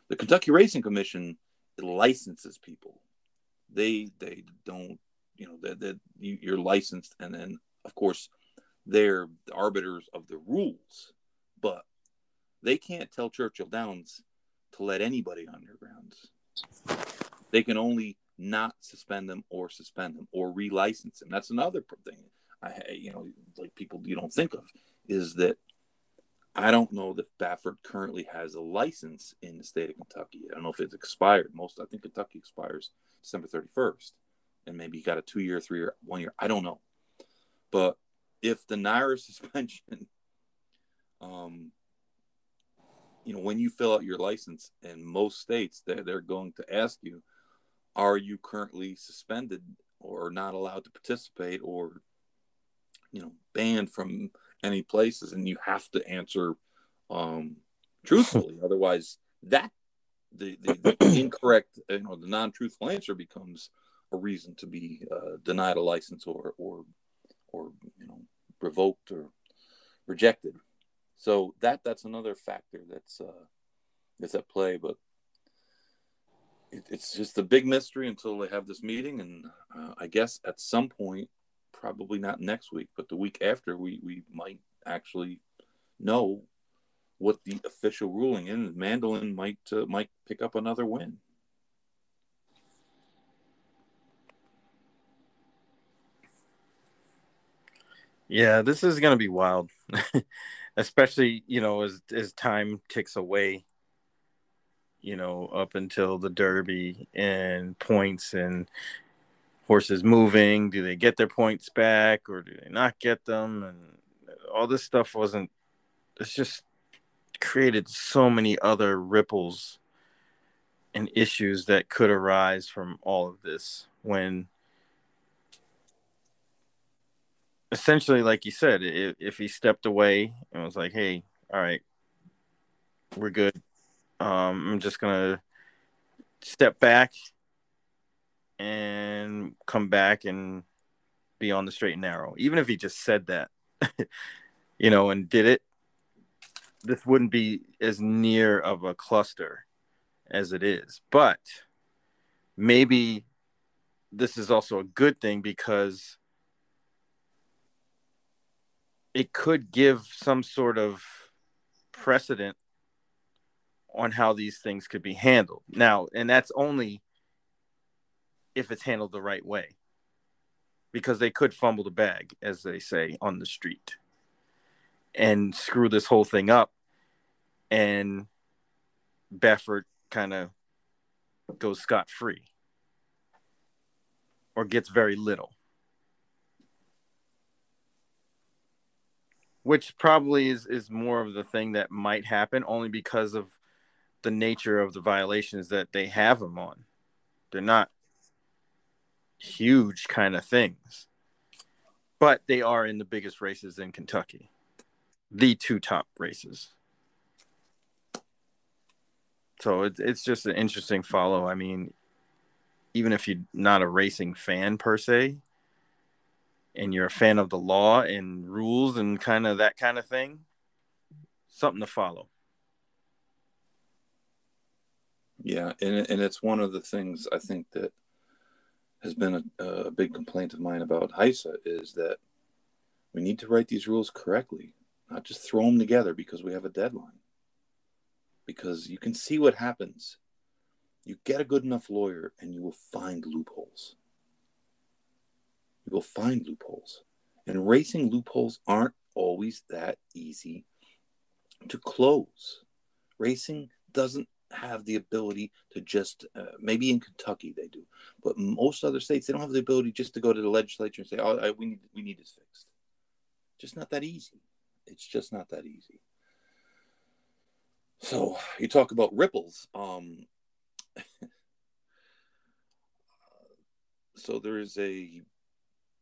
The Kentucky Racing Commission licenses people. They they don't you know that that you're licensed, and then of course they're the arbiters of the rules, but they can't tell Churchill Downs to let anybody on their grounds. They can only not suspend them or suspend them or relicense them. That's another thing. I you know like people you don't think of is that I don't know that Baffert currently has a license in the state of Kentucky. I don't know if it's expired. Most I think Kentucky expires December 31st, and maybe he got a two year, three year, one year. I don't know. But if the NYRA suspension, um, you know, when you fill out your license in most states, they're, they're going to ask you, are you currently suspended or not allowed to participate or, you know, banned from any places, and you have to answer um, truthfully. Otherwise, that the, the, the incorrect, you know, the non-truthful answer becomes a reason to be uh, denied a license or or or you know revoked or rejected. So that that's another factor that's uh, that's at play, but it, it's just a big mystery until they have this meeting, and uh, I guess at some point probably not next week, but the week after, we we might actually know what the official ruling is. Mandaloun might uh, might pick up another win. Yeah, this is going to be wild, especially you know as as time ticks away. You know, up until the Derby and points and horses moving? Do they get their points back or do they not get them? And all this stuff wasn't, it's just created so many other ripples and issues that could arise from all of this when essentially like you said if, if he stepped away and was like hey all right we're good um, i'm just gonna step back and come back and be on the straight and narrow. Even if he just said that, you know, and did it, this wouldn't be as near of a cluster as it is. But maybe this is also a good thing because it could give some sort of precedent on how these things could be handled. Now, and that's only if it's handled the right way. Because they could fumble the bag, as they say on the street, and screw this whole thing up. And Baffert kind of goes scot free or gets very little. Which probably is, is more of the thing that might happen only because of the nature of the violations that they have him on. They're not huge kind of things, but they are in the biggest races in Kentucky, the two top races. So it's it's just an interesting follow. I mean, even if you're not a racing fan per se, and you're a fan of the law and rules and kind of that kind of thing, something to follow. Yeah, and and it's one of the things I think that has been a, a big complaint of mine about HISA is that we need to write these rules correctly, not just throw them together because we have a deadline. Because you can see what happens. You get a good enough lawyer and you will find loopholes. You will find loopholes. And racing loopholes aren't always that easy to close. Racing doesn't have the ability to just uh, maybe in Kentucky they do, but most other states they don't have the ability just to go to the legislature and say, "Oh, I, we need we need this fixed." Just not that easy. It's just not that easy. So you talk about ripples. Um, so there is a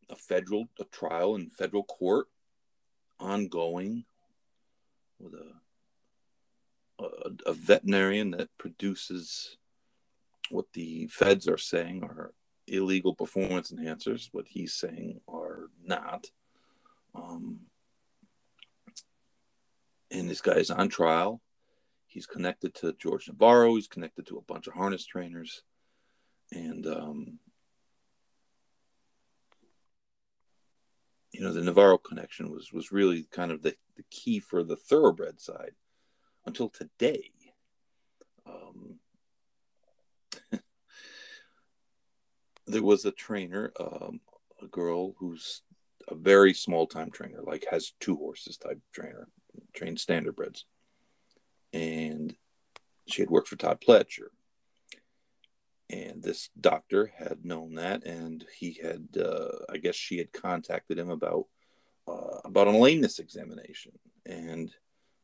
a federal a trial in federal court ongoing with a a, veterinarian that produces what the feds are saying are illegal performance enhancers, what he's saying are not. Um, and this guy's on trial. He's connected to George Navarro. He's connected to a bunch of harness trainers. And, um, you know, the Navarro connection was, was really kind of the, the key for the thoroughbred side until today. Um, there was a trainer, um, a girl who's a very small time trainer, like has two horses type trainer, trained standardbreds. And she had worked for Todd Pletcher. And this doctor had known that, and he had, uh, I guess, she had contacted him about uh, about a lameness examination, and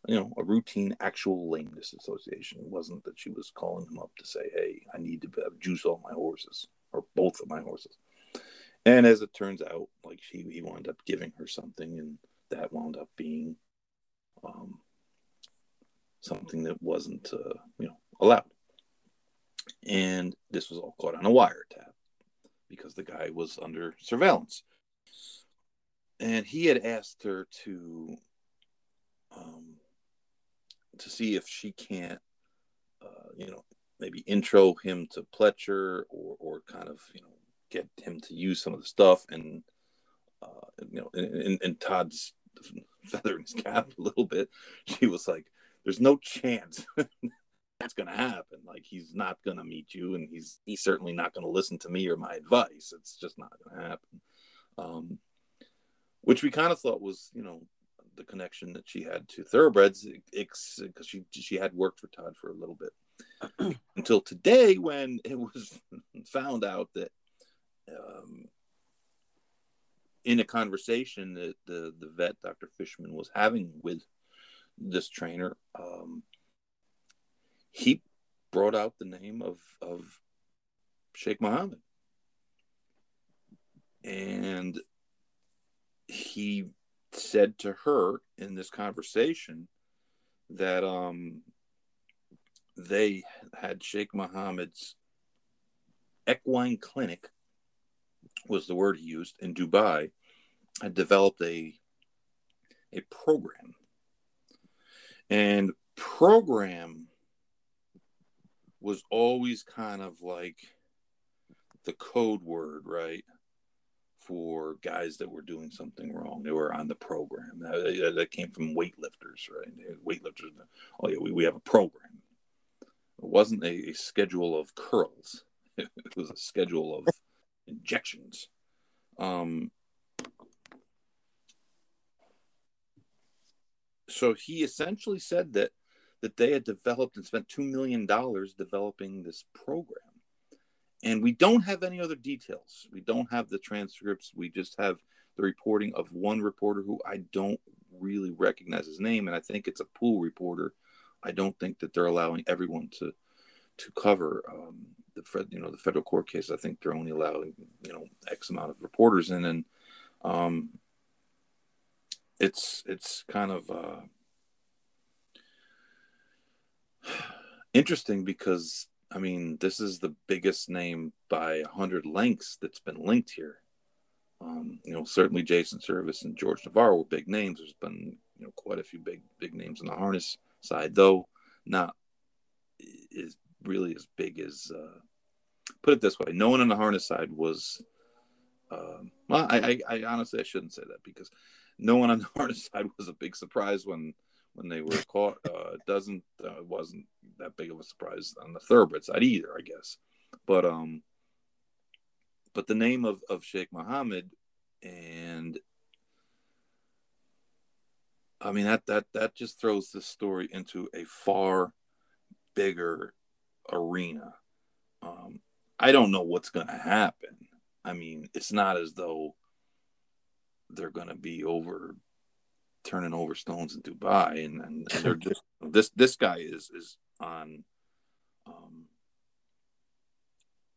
you know, a routine actual lameness association. It wasn't that she was calling him up to say, "Hey, I need to juice all my horses or both of my horses." And as it turns out, like she, he wound up giving her something, and that wound up being um, something that wasn't, uh, you know, allowed. And this was all caught on a wiretap because the guy was under surveillance. And he had asked her to um, to see if she can't, uh, you know, maybe intro him to Pletcher or, or kind of, you know, get him to use some of the stuff. And, uh, you know, and, and Todd's feathering his cap a little bit. She was like, there's no chance that's going to happen. Like, he's not going to meet you, and he's he's certainly not going to listen to me or my advice. It's just not going to happen. Um, which we kind of thought was, you know, the connection that she had to thoroughbreds because she she had worked for Todd for a little bit until today when it was found out that um, in a conversation that the the vet Dr. Fishman was having with this trainer, um, he brought out the name of of Sheikh Mohammed, and he said to her in this conversation that um, they had Sheikh Mohammed's equine clinic was the word he used in Dubai had developed a a program. And program was always kind of like the code word right for guys that were doing something wrong. They were on the program. That, that came from weightlifters, right? Weightlifters. Oh yeah, we, we have a program. It wasn't a, a schedule of curls. It was a schedule of injections. Um, so he essentially said that that they had developed and spent $2 million developing this program. And we don't have any other details. We don't have the transcripts. We just have the reporting of one reporter who I don't really recognize his name. And I think it's a pool reporter. I don't think that they're allowing everyone to to cover um, the you know the federal court case. I think they're only allowing you know X amount of reporters in, and um, it's it's kind of uh, interesting because I mean this is the biggest name by a hundred links that's been linked here. Um, you know, certainly Jason Servis and George Navarro were big names. There's been you know quite a few big big names on the harness side, though not is really as big as. Uh, put it this way: no one on the harness side was. Um, well, I, I, I honestly I shouldn't say that because no one on the harness side was a big surprise when when they were caught. Uh, it doesn't uh, wasn't that big of a surprise on the thoroughbred side either, I guess. But um, but the name of of Sheikh Mohammed and I mean that that that just throws this story into a far bigger arena. Um, I don't know what's going to happen. I mean, it's not as though they're going to be over turning over stones in Dubai, and, and, and they're just this this guy is is on, um,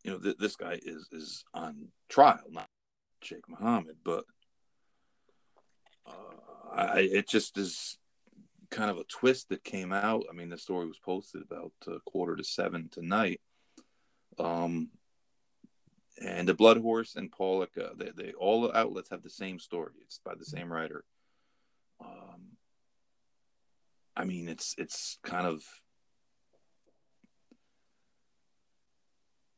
you know, th- this guy is is on trial, not Sheikh Mohammed, but uh, I it just is kind of a twist that came out. I mean, the story was posted about uh, quarter to seven tonight. Um, and the Blood Horse and Paulick, uh, they, they all the outlets have the same story. It's by the same writer. Um, I mean, it's it's kind of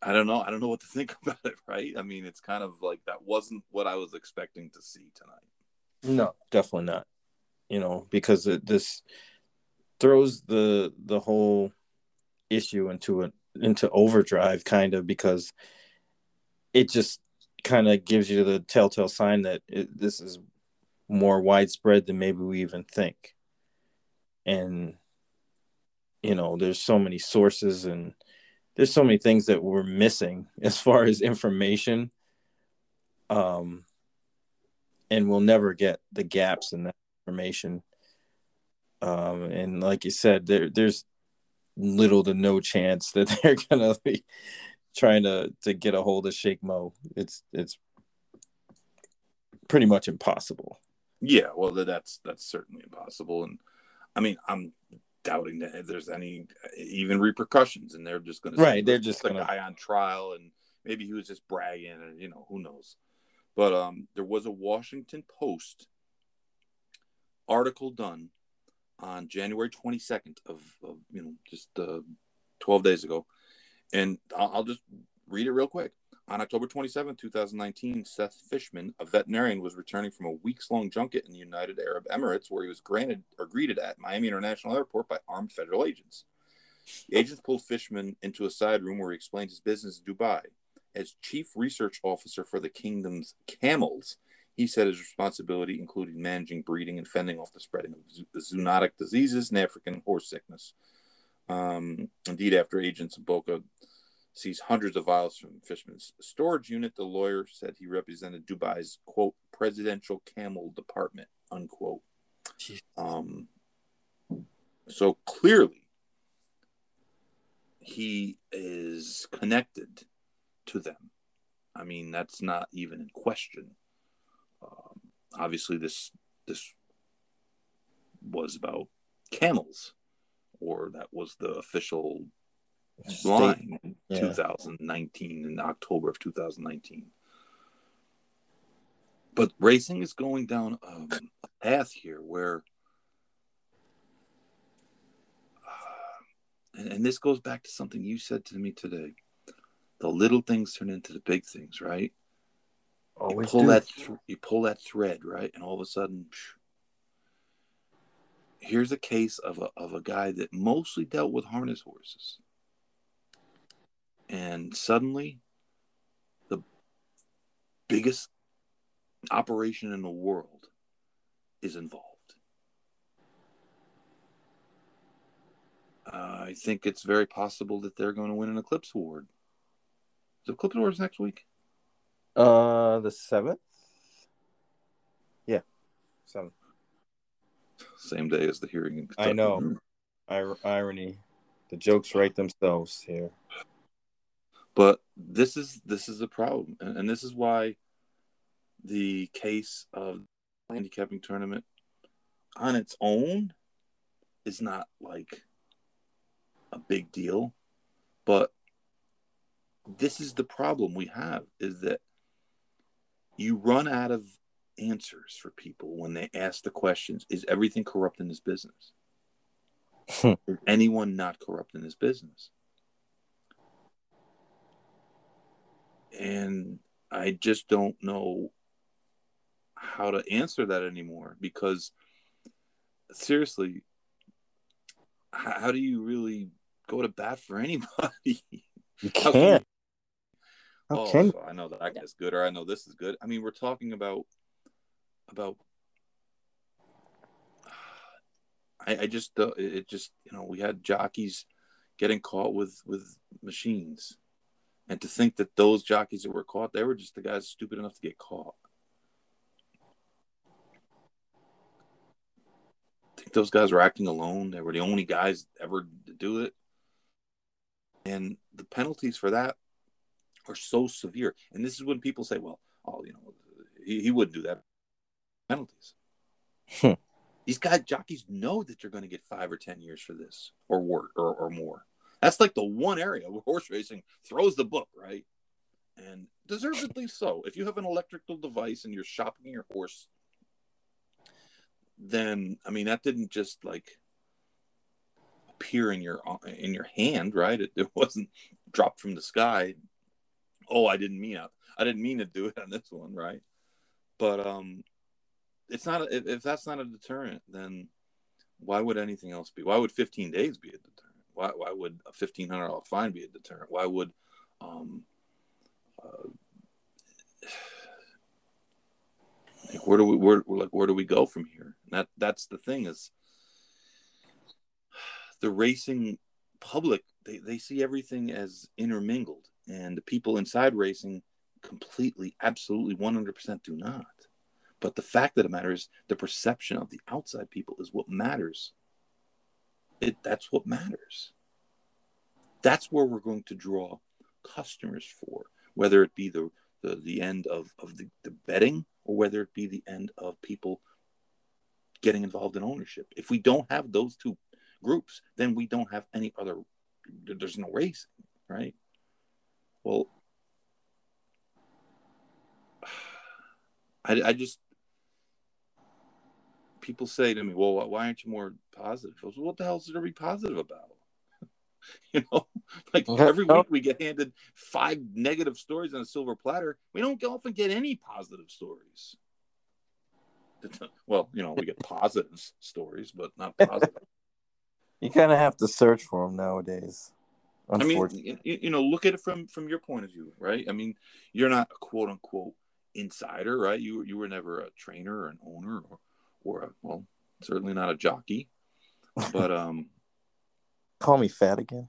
I don't know. I don't know what to think about it. Right? I mean, it's kind of like that wasn't what I was expecting to see tonight. No, definitely not you know, because it, this throws the the whole issue into a into overdrive kind of because it just kind of gives you the telltale sign that it, this is more widespread than maybe we even think and you know there's so many sources and there's so many things that we're missing as far as information um and we'll never get the gaps in that information. Um, and like you said, there there's little to no chance that they're gonna be trying to to get a hold of Sheikh Mo. It's it's pretty much impossible. Yeah, well, that's that's certainly impossible, and I mean, I'm doubting that there's any even repercussions, and they're just going to right. They're just a gonna... guy on trial, and maybe he was just bragging, and you know, who knows. But um, there was a Washington Post article done on January 22nd of, of you know just uh, 12 days ago, and I'll, I'll just read it real quick. On October 27, 2019, Seth Fishman, a veterinarian, was returning from a weeks long junket in the United Arab Emirates, where he was granted or greeted at Miami International Airport by armed federal agents. The agents pulled Fishman into a side room where he explained his business in Dubai. As chief research officer for the kingdom's camels, he said his responsibility included managing breeding and fending off the spreading of zoonotic diseases and African horse sickness. Um, indeed, after agents of Boca seized hundreds of vials from Fishman's storage unit, the lawyer said he represented Dubai's quote presidential camel department unquote. Um, so clearly, he is connected to them. I mean, that's not even in question. Um, obviously, this this was about camels, or that was the official line in yeah. 2019 in October of 2019. But racing is going down um, a path here where, uh, and, and this goes back to something you said to me today. The little things turn into the big things, right? Always you pull do. that th- you pull that thread right, and all of a sudden, phew, here's a case of a of a guy that mostly dealt with harness horses, and suddenly, the biggest operation in the world is involved. Uh, I think it's very possible that they're going to win an Eclipse Award. The Eclipse Awards next week. Uh, the seventh. Yeah, seventh. Same day as the hearing. In I know. Ir- irony. The jokes write themselves here. But this is this is a problem, and, and this is why the case of handicapping tournament on its own is not like a big deal, but this is the problem we have is that you run out of answers for people when they ask the questions is everything corrupt in this business? Hmm. Is anyone not corrupt in this business and i just don't know how to answer that anymore because seriously how, do you really go to bat for anybody You can can't. How oh, can so I know that I guy's good, or I know this is good. I mean, we're talking about about. I, I just uh, it it just you know we had jockeys getting caught with with machines, and to think that those jockeys that were caught, they were just the guys stupid enough to get caught. I think those guys were acting alone. They were the only guys ever to do it, and the penalties for that are so severe. And this is when people say, "Well, oh, you know, he, he wouldn't do that." Penalties. Hmm. These guys jockeys know that you're going to get five or ten years for this, or work, or, or more. That's like the one area where horse racing throws the book, right? And deservedly so. If you have an electrical device and you're shopping your horse, then I mean that didn't just like appear in your in your hand, right? It, it wasn't dropped from the sky. Oh, I didn't mean it. I didn't mean to do it on this one, right? But um, it's not. If, if that's not a deterrent, then why would anything else be? Why would 15 days be a deterrent? Why why would a fifteen hundred dollar fine be a deterrent? Why would um, uh, like where do we where like where do we go from here? And that that's the thing is the racing public they, they see everything as intermingled and the people inside racing completely absolutely 100% do not but the fact of the matter is the perception of the outside people is what matters it that's what matters. That's where we're going to draw customers for whether it be the the, the end of, of the, the betting or whether it be the end of people getting involved in ownership. If we don't have those two groups then we don't have any other there's no racing right? Well I, I just people say to me, "Well, why aren't you more positive?" I was, what the hell is there to be positive about? you know, like every week we get handed five negative stories on a silver platter. We don't often get any positive stories. Uh, well, you know, we get positive stories, but not positive. You kind of have to search for them nowadays. I mean, you, you know, look at it from from your point of view, right? I mean, you're not a quote unquote insider, right? You you were never a trainer or an owner or or a, well, certainly not a jockey, but um, call me fat again.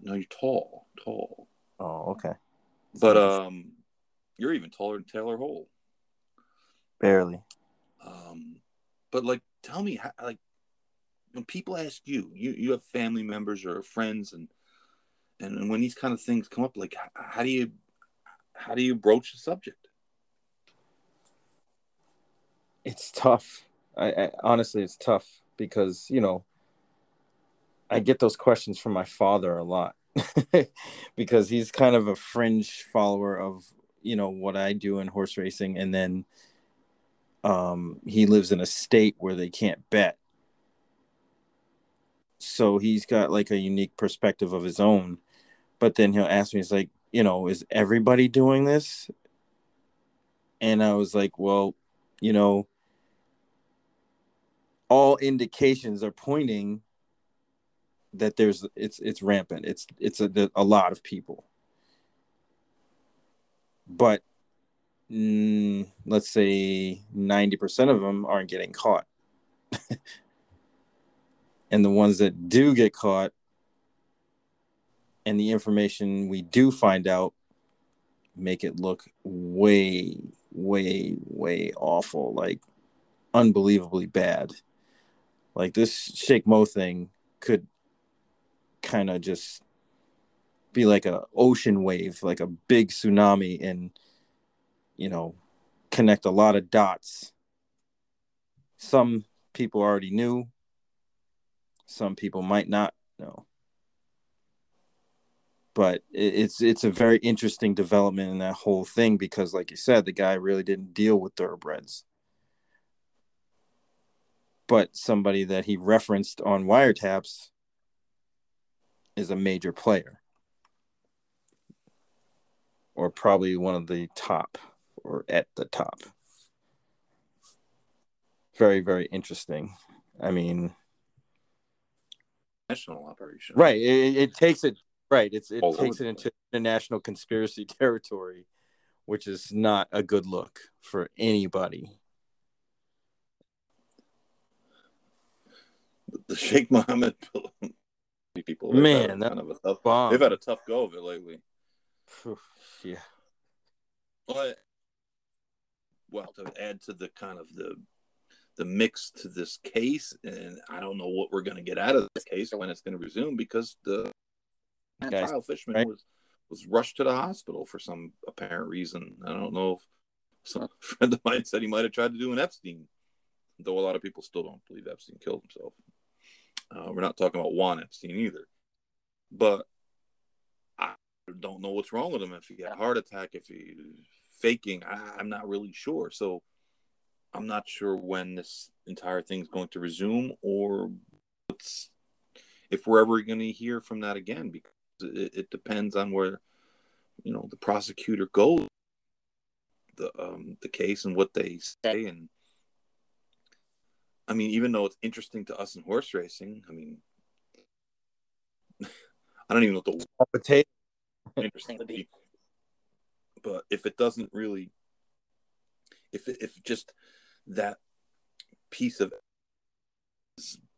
No, you're tall, tall. Oh, okay. But um, you're even taller than Taylor Hole. Barely. Um, but like, tell me, how, like, when people ask you, you you have family members or friends, and and, and when these kind of things come up, like, how, how do you how do you broach the subject? It's tough. I, I honestly, it's tough because you know I get those questions from my father a lot because he's kind of a fringe follower of you know what I do in horse racing, and then um, he lives in a state where they can't bet, so he's got like a unique perspective of his own. But then he'll ask me, "He's like, you know, is everybody doing this?" And I was like, "Well, you know." all indications are pointing that there's it's it's rampant it's it's a, a lot of people but mm, let's say 90% of them aren't getting caught and the ones that do get caught and the information we do find out make it look way way way awful like unbelievably bad. Like this Sheikh Mo thing could kind of just be like a ocean wave like a big tsunami and you know connect a lot of dots. Some people already knew. Some people might not know but it's it's a very interesting development in that whole thing because like you said the guy really didn't deal with thoroughbreds. But somebody that he referenced on wiretaps is a major player. Or probably one of the top or at the top. Very very interesting. I mean national operation. Right it, it takes it right it's it All takes it into international conspiracy territory which is not a good look for anybody the Sheikh Mohammed people. Man, that kind of a tough, bomb. they've had a tough go of it lately. Yeah But well, to add to the kind of the the mix to this case, and I don't know what we're going to get out of this case when it's going to resume because the Guys, Kyle Fishman right? was was rushed to the hospital for some apparent reason. I don't know if some friend of mine said he might have tried to do an Epstein, though a lot of people still don't believe Epstein killed himself. Uh, we're not talking about Juan Epstein either, but I don't know what's wrong with him. If he had a heart attack, if he faking, I, I'm not really sure. So I'm not sure when this entire thing's going to resume or what's if we're ever going to hear from that again because it, it depends on where you know the prosecutor goes the um the case and what they say and I mean even though it's interesting to us in horse racing I mean I don't even know what the potato interesting to be. But if it doesn't really, if if just that piece of,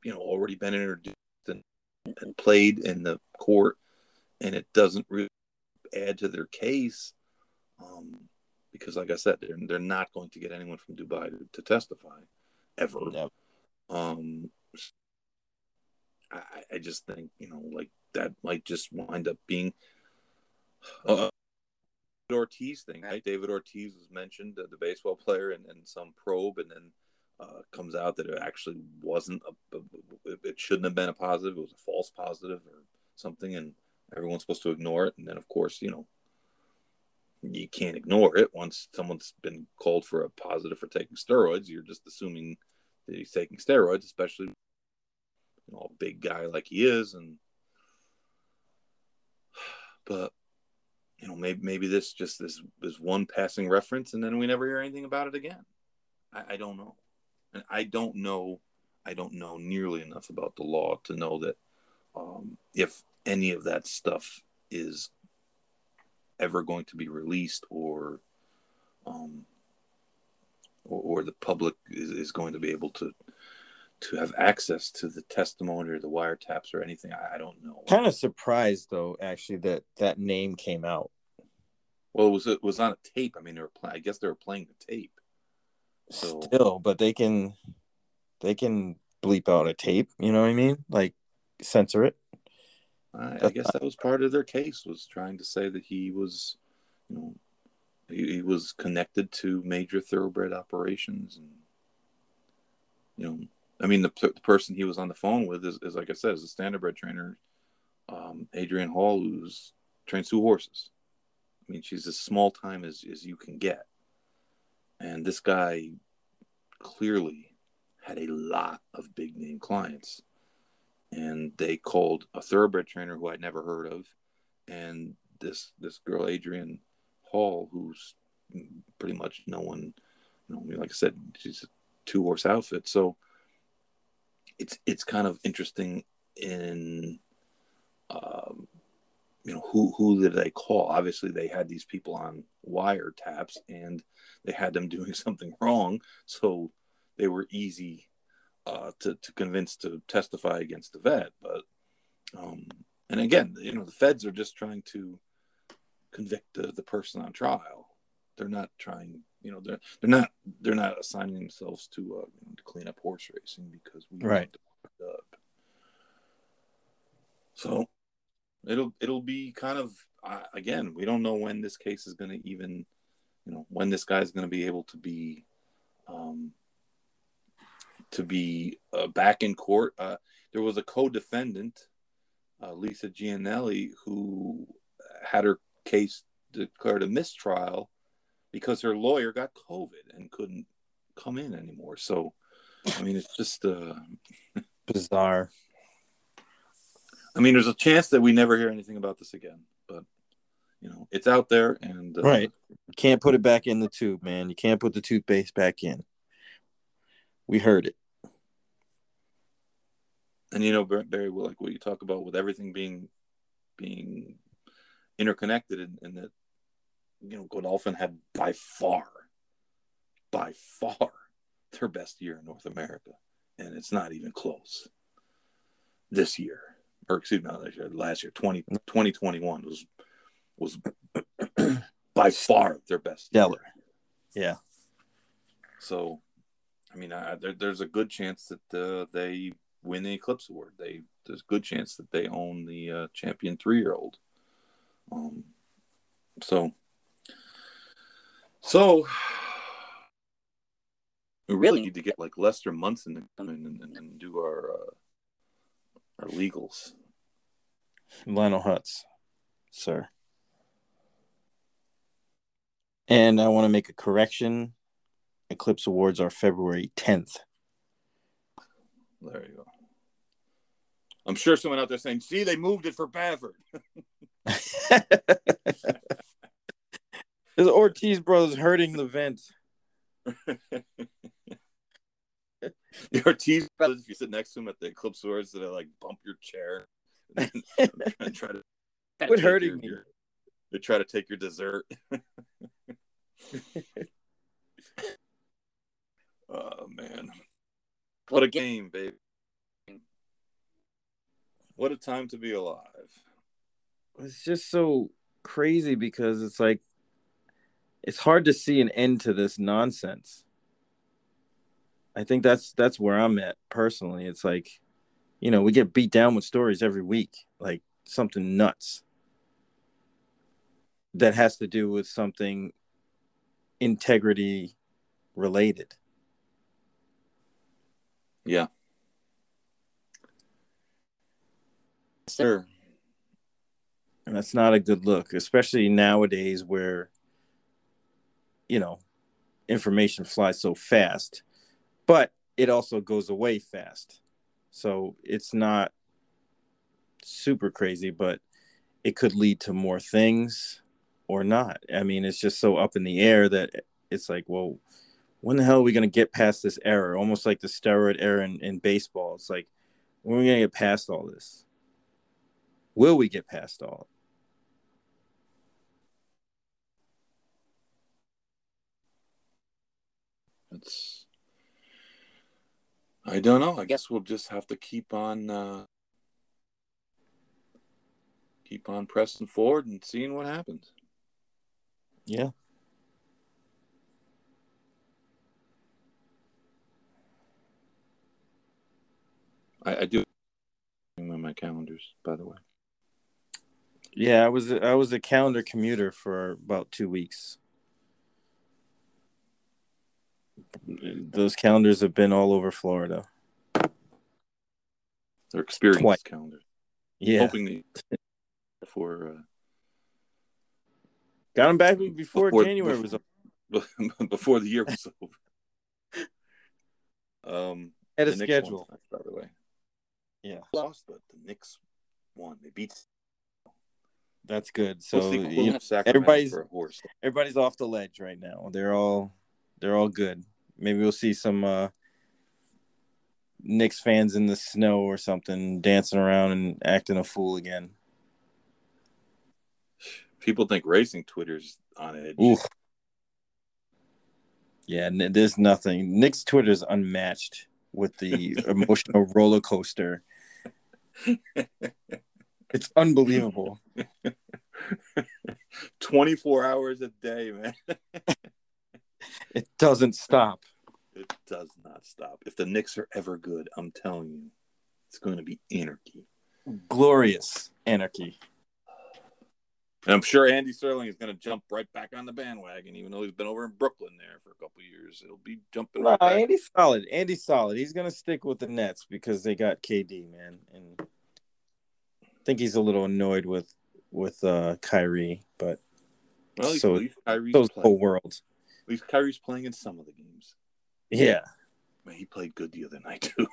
you know, already been introduced and, and played in the court, and it doesn't really add to their case, um, because like I said, they're they're not going to get anyone from Dubai to, to testify, ever. Yep. Um, I, I just think you know, like that might just wind up being uh, Ortiz thing, right? David Ortiz was mentioned, uh, the baseball player, and, and some probe, and then uh, comes out that it actually wasn't a- it shouldn't have been a positive. It was a false positive or something, and everyone's supposed to ignore it. And then, of course, you know, you can't ignore it once someone's been called for a positive for taking steroids. You're just assuming that he's taking steroids, especially you know, a big guy like he is, and but you know, maybe maybe this just this this one passing reference, and then we never hear anything about it again. I, I don't know, and I don't know. I don't know nearly enough about the law to know that um, if any of that stuff is ever going to be released or um, or, or the public is, is going to be able to to have access to the testimony or the wiretaps or anything. I, I don't know. kind of surprised though actually that that name came out Well, it was it was on a tape. I mean, they were play- I guess they were playing the tape. So- still but they can they can bleep out a tape you know what i mean like censor it I, I guess that was part of their case was trying to say that he was, you know, he, he was connected to major thoroughbred operations, and you know, I mean, the, the person he was on the phone with is, is like I said, is a standardbred trainer, um, Adrian Hall, who's trains two horses. I mean, she's as small time as as you can get, and this guy clearly had a lot of big name clients and they called a thoroughbred trainer who I'd never heard of, and this this girl Adrian Hall, who's pretty much no one, you know, like I said, she's a two horse outfit, so it's it's kind of interesting in, um, you know, who who did they call? Obviously, they had these people on wiretaps, and they had them doing something wrong, so they were easy uh, to to convince to testify against the vet. But um, and again, you know, the feds are just trying to convict the, the person on trial. They're not trying, you know, they're they're not they're not assigning themselves to uh, you know, to clean up horse racing because we right. Up. So it'll it'll be kind of uh, again, we don't know when this case is going to even, you know, when this guy's going to be able to be, um, to be uh, back in court. Uh, there was a co-defendant, uh, Lisa Giannelli, who had her case declared a mistrial because her lawyer got COVID and couldn't come in anymore. So, I mean, it's just uh, bizarre. I mean, there's a chance that we never hear anything about this again, but you know, it's out there, and uh, right, can't put it back in the tube, man. You can't put the toothpaste back in. We heard it, and you know, Barry, like what you talk about with everything being being interconnected, and, and that you know, Godolphin had by far, by far, their best year in North America, and it's not even close. This year, or excuse me, last year, last year 20, 2021 was was by far their best. Stellar. Yeah. So, I mean, I, there, there's a good chance that uh, they win the Eclipse Award. They there's a good chance that they own the uh, champion three year old. Um, so, so we really need to get like Lester Munson to come in and, and do our uh, our legals. Lionel Hutz, sir. And I want to make a correction. Eclipse Awards are February 10th. There you go. I'm sure someone out there saying, see, they moved it for Baffert. the Ortiz brothers hurting the vent. the Ortiz brothers, if you sit next to them at the Eclipse Awards, they like bump your chair and, and try to. Quit hurting your, me. Your, they try to take your dessert. Oh man, what a game, baby! What a time to be alive. It's just so crazy because it's like it's hard to see an end to this nonsense. I think that's that's where I'm at personally. It's like, you know, we get beat down with stories every week, like something nuts that has to do with something integrity related. Yeah. Sure. And that's not a good look, especially nowadays where, you know, information flies so fast, but it also goes away fast. So it's not super crazy, but it could lead to more things or not. I mean, it's just so up in the air that it's like, well, when the hell are we going to get past this error? Almost like the steroid error in, in baseball. It's like, when are we going to get past all this? Will we get past all It's. I don't know. I guess we'll just have to keep on uh, keep on pressing forward and seeing what happens. Yeah. I, I do on my calendars, by the way. Yeah, I was I was a calendar commuter for about two weeks. Those calendars have been all over Florida. They're experienced Twice. calendars. Yeah, hoping they, before uh, Got him back before, before January before, was over. before the year was over. Um, at a schedule, won, by the way. Yeah, lost, but the Knicks won. They beat. That's good. So you know, everybody's everybody's off the ledge right now. They're all they're all good. Maybe we'll see some uh Knicks fans in the snow or something dancing around and acting a fool again people think racing Twitter's on edge. Yeah, there's nothing. Knicks Twitter is unmatched with the emotional roller coaster. It's unbelievable. 24 hours a day, man. It doesn't stop. It does not stop. If the Knicks are ever good, I'm telling you, it's going to be anarchy. Glorious anarchy. And I'm sure Andy Serling is going to jump right back on the bandwagon, even though he's been over in Brooklyn there for a couple years. It'll be jumping. Right back. Andy's solid. Andy's solid. He's gonna stick with the Nets because they got KD, man. And I think he's a little annoyed with with uh Kyrie, but Well, so- Kyrie's playing. whole worlds. At least Kyrie's playing in some of the games. Yeah. Man, he played good the other night too.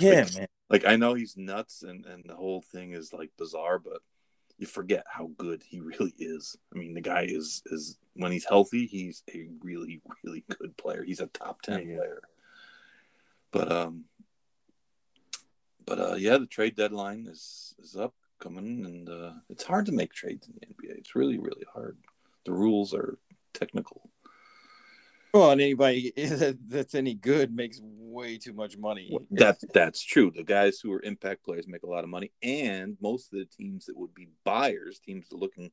Yeah, man. like I know he's nuts, and and the whole thing is like bizarre, but you forget how good he really is. I mean, the guy is is when he's healthy, he's a really really good player. He's a top ten Yeah, player. But um, but uh, yeah, the trade deadline is is up coming, and uh, it's hard to make trades in the NBA. It's really really hard. The rules are technical. Well, and anybody that's any good makes way too much money. That's that's true. The guys who are impact players make a lot of money, and most of the teams that would be buyers, teams that are looking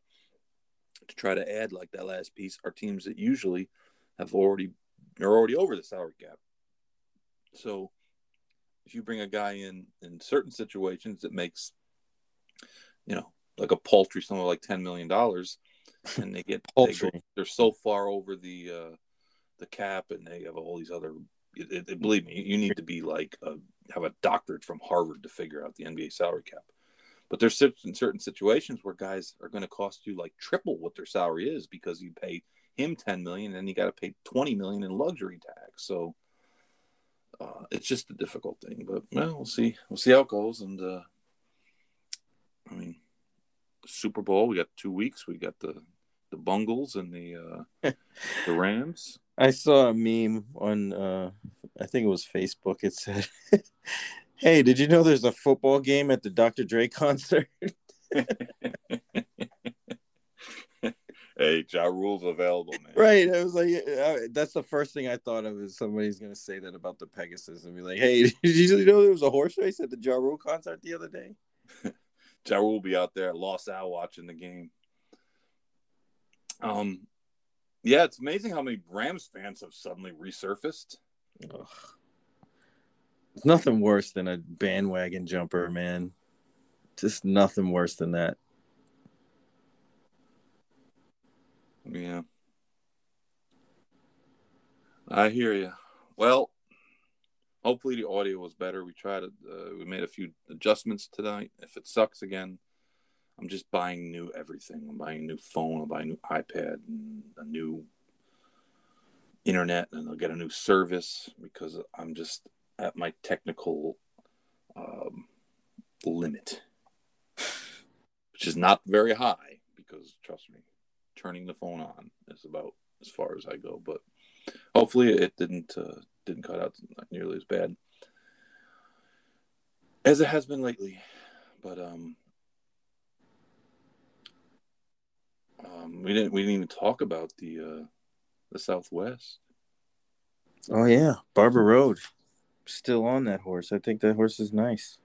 to try to add like that last piece, are teams that usually have already are already over the salary cap. So, if you bring a guy in in certain situations that makes, you know, like a paltry somewhere like ten million dollars, and they get they go, Paltry. they're so far over the uh, the cap, and they have all these other. It, it- it- believe me, you need to be like a, have a doctorate from Harvard to figure out the NBA salary cap. But there's certain certain situations where guys are going to cost you like triple what their salary is because you pay him 10 million and you got to pay 20 million in luxury tax. So uh, it's just a difficult thing, but well, we'll see. We'll see how it goes. And uh, I mean, Super Bowl. We got two weeks. We got the the Bungles and the uh, the Rams. I saw a meme on uh I think it was Facebook. It said, Hey, did you know there's a football game at the Dr. Dre concert? hey, Ja Rule's available, man. right. I was like, uh, that's the first thing I thought of is somebody's gonna say that about the Pegasus and be like, Hey, did you know there was a horse race at the Ja Rule concert the other day? Ja Rule will be out there at Los Al watching the game. Um, yeah, it's amazing how many Rams fans have suddenly resurfaced. Ugh. There's nothing worse than a bandwagon jumper, man. Just nothing worse than that. Yeah. I hear you. Well, hopefully the audio was better. We tried it. Uh, we made a few adjustments tonight. If it sucks again, I'm just buying new everything. I'm buying a new phone. I'm buying a new iPad and a new internet, and I'll get a new service because I'm just at my technical um, limit, which is not very high. Because trust me, turning the phone on is about as far as I go. But hopefully, it didn't uh, didn't cut out nearly as bad as it has been lately. But um, um, we didn't we didn't even talk about the uh, the Southwest. Oh yeah, Barber Road. Still on that horse. I think that horse is nice.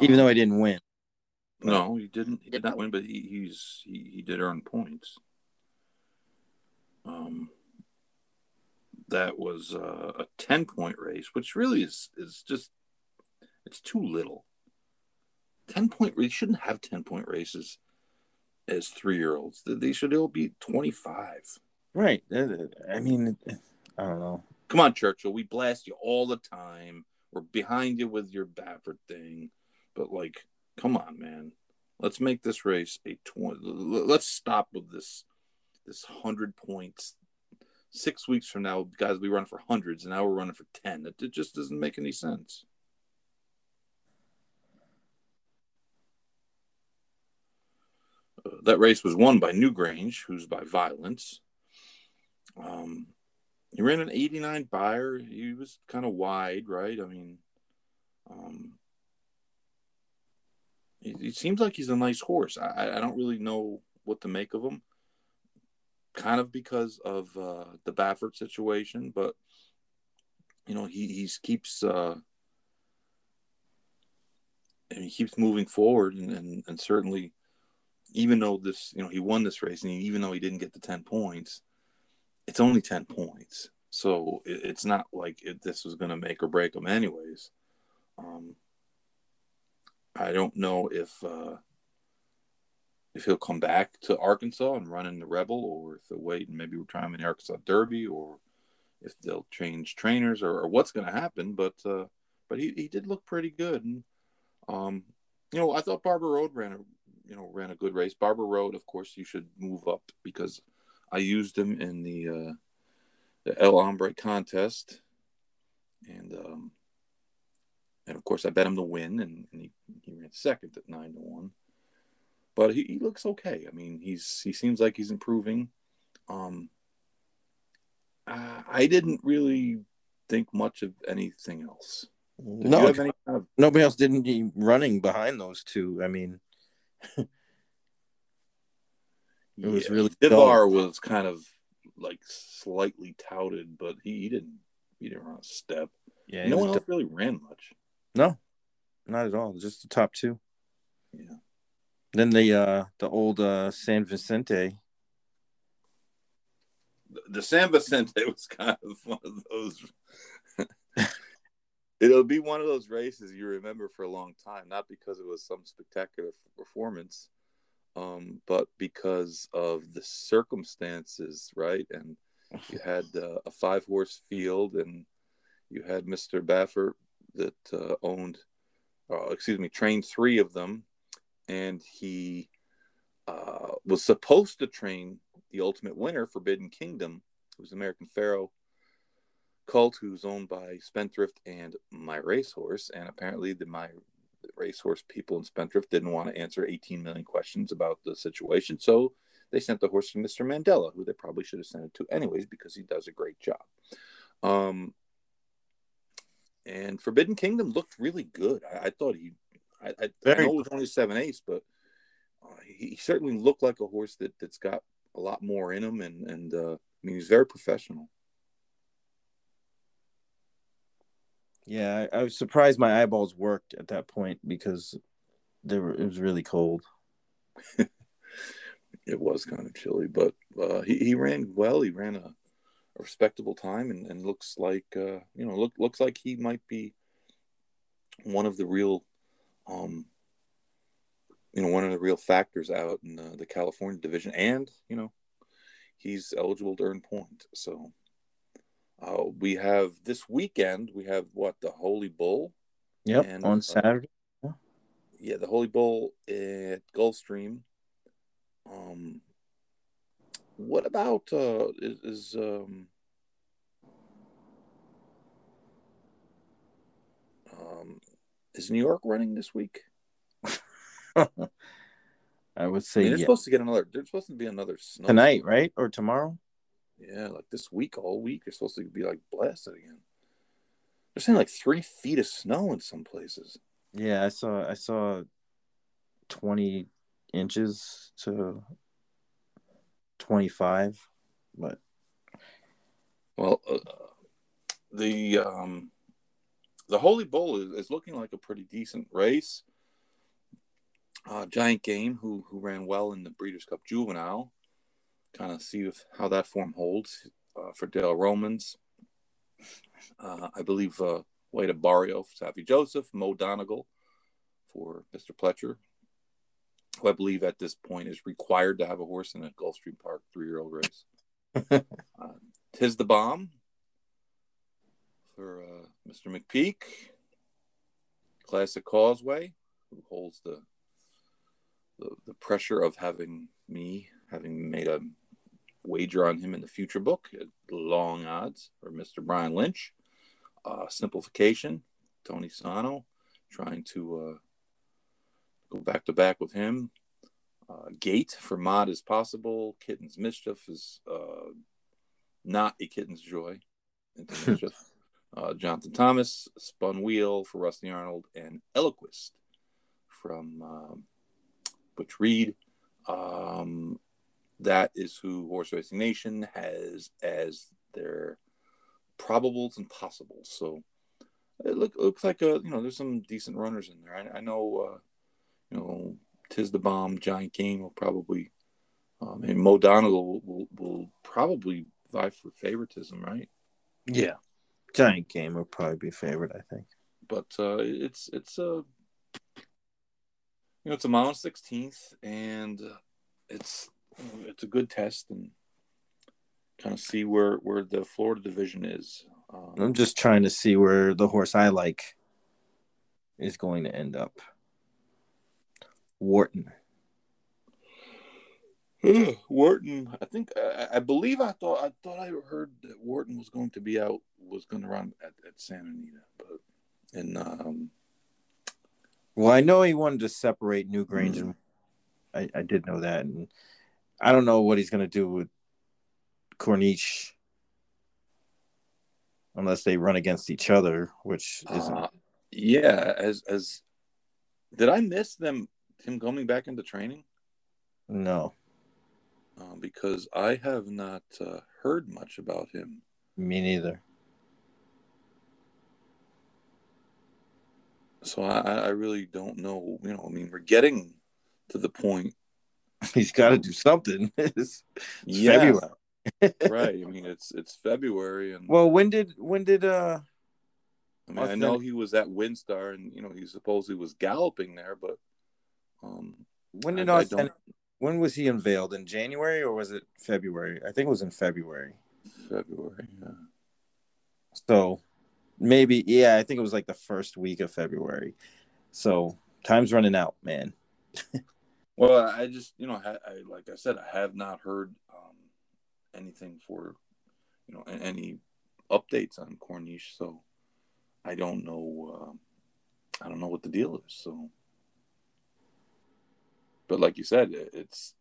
Even though I didn't win. No, he didn't. He did not win, but he, he's he, he did earn points. Um, that was uh, a ten point race, which really is is just it's too little. Ten point race shouldn't have ten point races as three year olds. They should all be twenty five. Right. Uh, I mean, I don't know. Come on, Churchill. We blast you all the time. We're behind you with your Baffert thing, but like, come on, man. Let's make this race a twenty. Let's stop with this this hundred points. Six weeks from now, guys, we run for hundreds, and now we're running for ten. It, it just doesn't make any sense. That race was won by Newgrange, who's by Violence. Um, he ran an 89 Beyer. He was kind of wide, right? I mean, um, he, seems like he's a nice horse. I, I don't really know what to make of him, kind of because of uh, the Baffert situation, but you know, he he's keeps uh, and he keeps moving forward, and, and and certainly, even though this, you know, he won this race, and even though he didn't get the ten points, it's only ten points, so it, it's not like it, this was going to make or break him, anyways. Um, I don't know if uh, if he'll come back to Arkansas and run in the Rebel, or if they'll wait and maybe we'll try him in the Arkansas Derby, or if they'll change trainers, or, or what's going to happen. But uh, but he, he did look pretty good, and um, you know I thought Barber Road ran a you know ran a good race. Barber Road, of course, you should move up because I used him in the uh, the El Hombre contest, and um, and of course I bet him to win, and, and he, he ran second at nine to one. But he, he looks okay. I mean, he's he seems like he's improving. Um, uh, I didn't really think much of anything else. Did no, any kind of nobody else didn't be running behind those two. I mean, It was really Divar was kind of like slightly touted, but he, he didn't he didn't run a step. yeah, no one else really ran much. No, not at all. Just the top two. Yeah. Then the uh the old uh San Vicente. The, the San Vicente was kind of one of those. It'll be one of those races you remember for a long time, not because it was some spectacular performance, um, but because of the circumstances, right? And you had uh, a five horse field, and you had Mr. Baffert that uh, owned, uh, excuse me, trained three of them, and he uh, was supposed to train the ultimate winner, Forbidden Kingdom, who's American Pharoah cult, who's owned by Spendthrift and My Racehorse, and apparently the My Racehorse people in Spendthrift didn't want to answer 18 million questions about the situation, so they sent the horse to Mr. Mandella, who they probably should have sent it to anyways because he does a great job. Um, and Forbidden Kingdom looked really good. I, I thought he, I, I, I know it was only seven eighths, but uh, he, he certainly looked like a horse that that's got a lot more in him, and and uh, I mean he's very professional. Yeah, I, I was surprised my eyeballs worked at that point because they were it was really cold. It was kind of chilly, but uh, he he ran well. He ran a, a respectable time, and, and looks like uh, you know look looks like he might be one of the real, um, you know, one of the real factors out in the, California division, and you know, he's eligible to earn point. So uh, we have this weekend. We have what the Holy Bull. Yep, And, on uh, Saturday. yeah, the Holy Bull at Gulfstream. Um, what about uh, is, is um, um, is New York running this week? I would I mean, say they're yeah. supposed to get another. There's supposed to be another snow tonight, right? Or tomorrow? Yeah, like this week, all week, you're supposed to be like blasted again. They're saying like three feet of snow in some places. Yeah, I saw I saw twenty inches to twenty five, but Well, uh, the um, the Holy Bull is, is looking like a pretty decent race. Uh, Giant Game, who who ran well in the Breeders' Cup Juvenile, kind of see if, how that form holds uh, for Dale Romans. Uh, I believe uh, White Abarrio for Saffie Joseph, Mo Donegal for Mr. Pletcher, who I believe at this point is required to have a horse in a Gulfstream Park three year old race. uh, Tiz the Bomb for uh, Mr. McPeek, Classic Causeway, who holds the, the the pressure of having me having made a wager on him in the future book at long odds, for Mr. Brian Lynch. Uh, simplification, Tony Sano, trying to uh, go back to back with him. Uh, Gate for Mod is possible. Kitten's Mischief is uh, not a Kitten's Joy. Into Mischief. uh, Jonathan Thomas, Spun Wheel for Rusty Arnold, and Eloquist from um, Butch Reid. Um, that is who Horse Racing Nation has as their probables and possibles. So it look, looks like a you know there's some decent runners in there. I, I know uh, you know Tiz the Bomb, Giant Game will probably, um, and Mo Donegal will, will, will probably vie for favoritism, right? Yeah, Giant Game will probably be favorite, I think. But uh, it's it's a you know it's a mile sixteenth, and uh, it's it's a good test and kind of see where where the Florida division is. Um, I'm just trying to see where the horse I like is going to end up. Wharton. Wharton, I think I, I, believe I thought I thought I heard that Wharton was going to be out was going to run at, at Santa Anita, but and um, well, I know he wanted to separate Newgrange, mm-hmm. and I, I did know that, and I don't know what he's going to do with Corniche unless they run against each other, which isn't. Uh, yeah, as as did I miss them him coming back into training? No, uh, because I have not uh, heard much about him. Me neither. So I, I really don't know. You know, I mean, we're getting to the point. He's got to do something. it's. February right. I mean, it's it's February, and well, when did when did uh? I mean, I know he was at WinStar, and you know he supposedly was galloping there, but um, when did I, I when was he unveiled in January or was it February? I think it was in February. February, yeah. So maybe, yeah, I think it was like the first week of February. So time's running out, man. Well, I just, you know, I, I, like I said, I have not heard anything for you know any updates on Corniche, so I don't know. Uh, I don't know what the deal is. So, but like you said, it's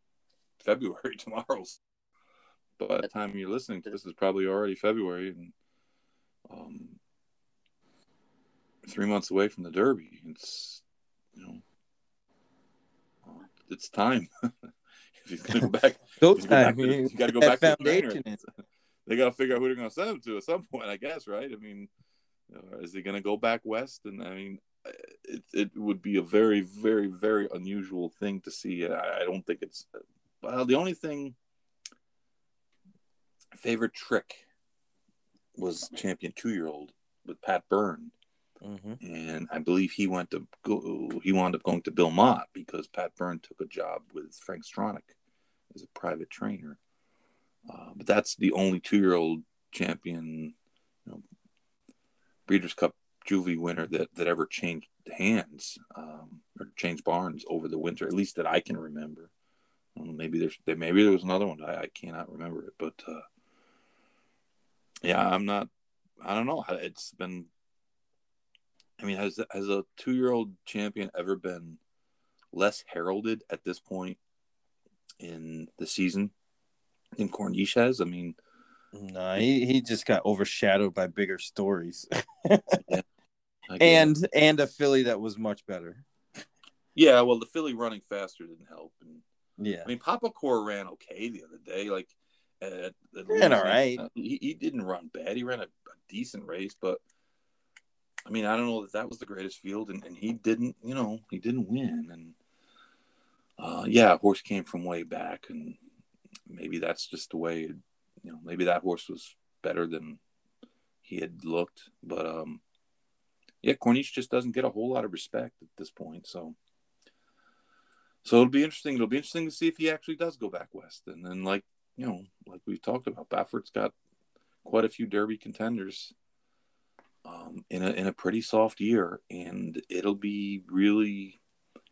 February tomorrow. By the time you're listening to this, is probably already February, and um, three months away from the Derby. It's you know, it's time. If he's gonna go back, go time. Go you got to go back to the trainer. They got to figure out who they're going to send him to at some point, I guess, right? I mean, uh, is he going to go back west? And I mean, it it would be a very, very, very unusual thing to see. I, I don't think it's well. The only thing favorite trick was champion two year old with Pat Byrne. Mm-hmm. And I believe he went to go, he wound up going to Bill Mott because Pat Byrne took a job with Frank Stronach as a private trainer. Uh, but that's the only two-year-old champion, you know, Breeders' Cup Juvie winner that that ever changed hands um, or changed barns over the winter, at least that I can remember. maybe there's maybe there was another one. I, I cannot remember it, but uh, yeah, I'm not. I don't know. It's been I mean, has has a two year old champion ever been less heralded at this point in the season than Corniche has? I mean, no, he, he just got overshadowed by bigger stories, yeah, and and a filly that was much better. Yeah, well, the filly running faster didn't help, and yeah, I mean, Papa Core ran okay the other day, like. At, at ran all right. He, he didn't run bad. He ran a, a decent race, but I mean, I don't know that that was the greatest field, and, and he didn't, you know, he didn't win. And uh, yeah, horse came from way back, and maybe that's just the way, it, you know, maybe that horse was better than he had looked. But um, yeah, Corniche just doesn't get a whole lot of respect at this point. So, so it'll be interesting. It'll be interesting to see if he actually does go back west. And then, like you know, like we've talked about, Baffert's got quite a few Derby contenders um, in a in a pretty soft year, and it'll be really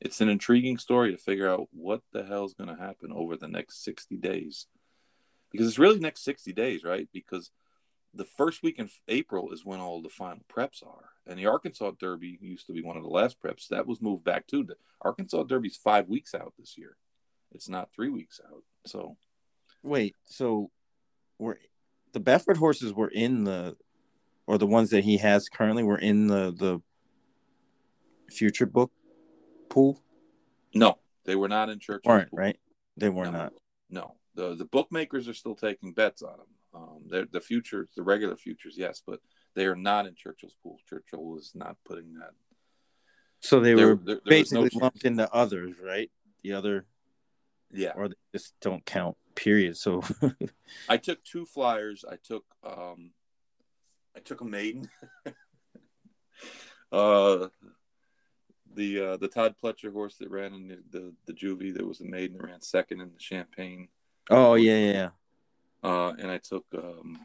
it's an intriguing story to figure out what the hell is going to happen over the next 60 days. Because it's really next 60 days right? Because the first week in april is when all the final preps are. And the arkansas derby used to be one of the last preps that was moved back to. The arkansas derby's five weeks out this year. It's not three weeks out so. Wait so we're the Baffert horses were in the or the ones that he has currently were in the the future book pool? No, they were not in church. Weren't right? They were no, not. No, the the bookmakers are still taking bets on them. Um, They're the future, the regular futures, yes, but they are not in Churchill's pool. Churchill is not putting that. So they There- were there- there was no basically lumped into others, right? The other, Yeah, or they just don't count. Period. So I took two flyers. I took um, I took a maiden. uh, the uh, the Todd Pletcher horse that ran in the, the the juvie that was a maiden that ran second in the Champagne. Oh yeah, yeah, yeah. Uh, and I took um,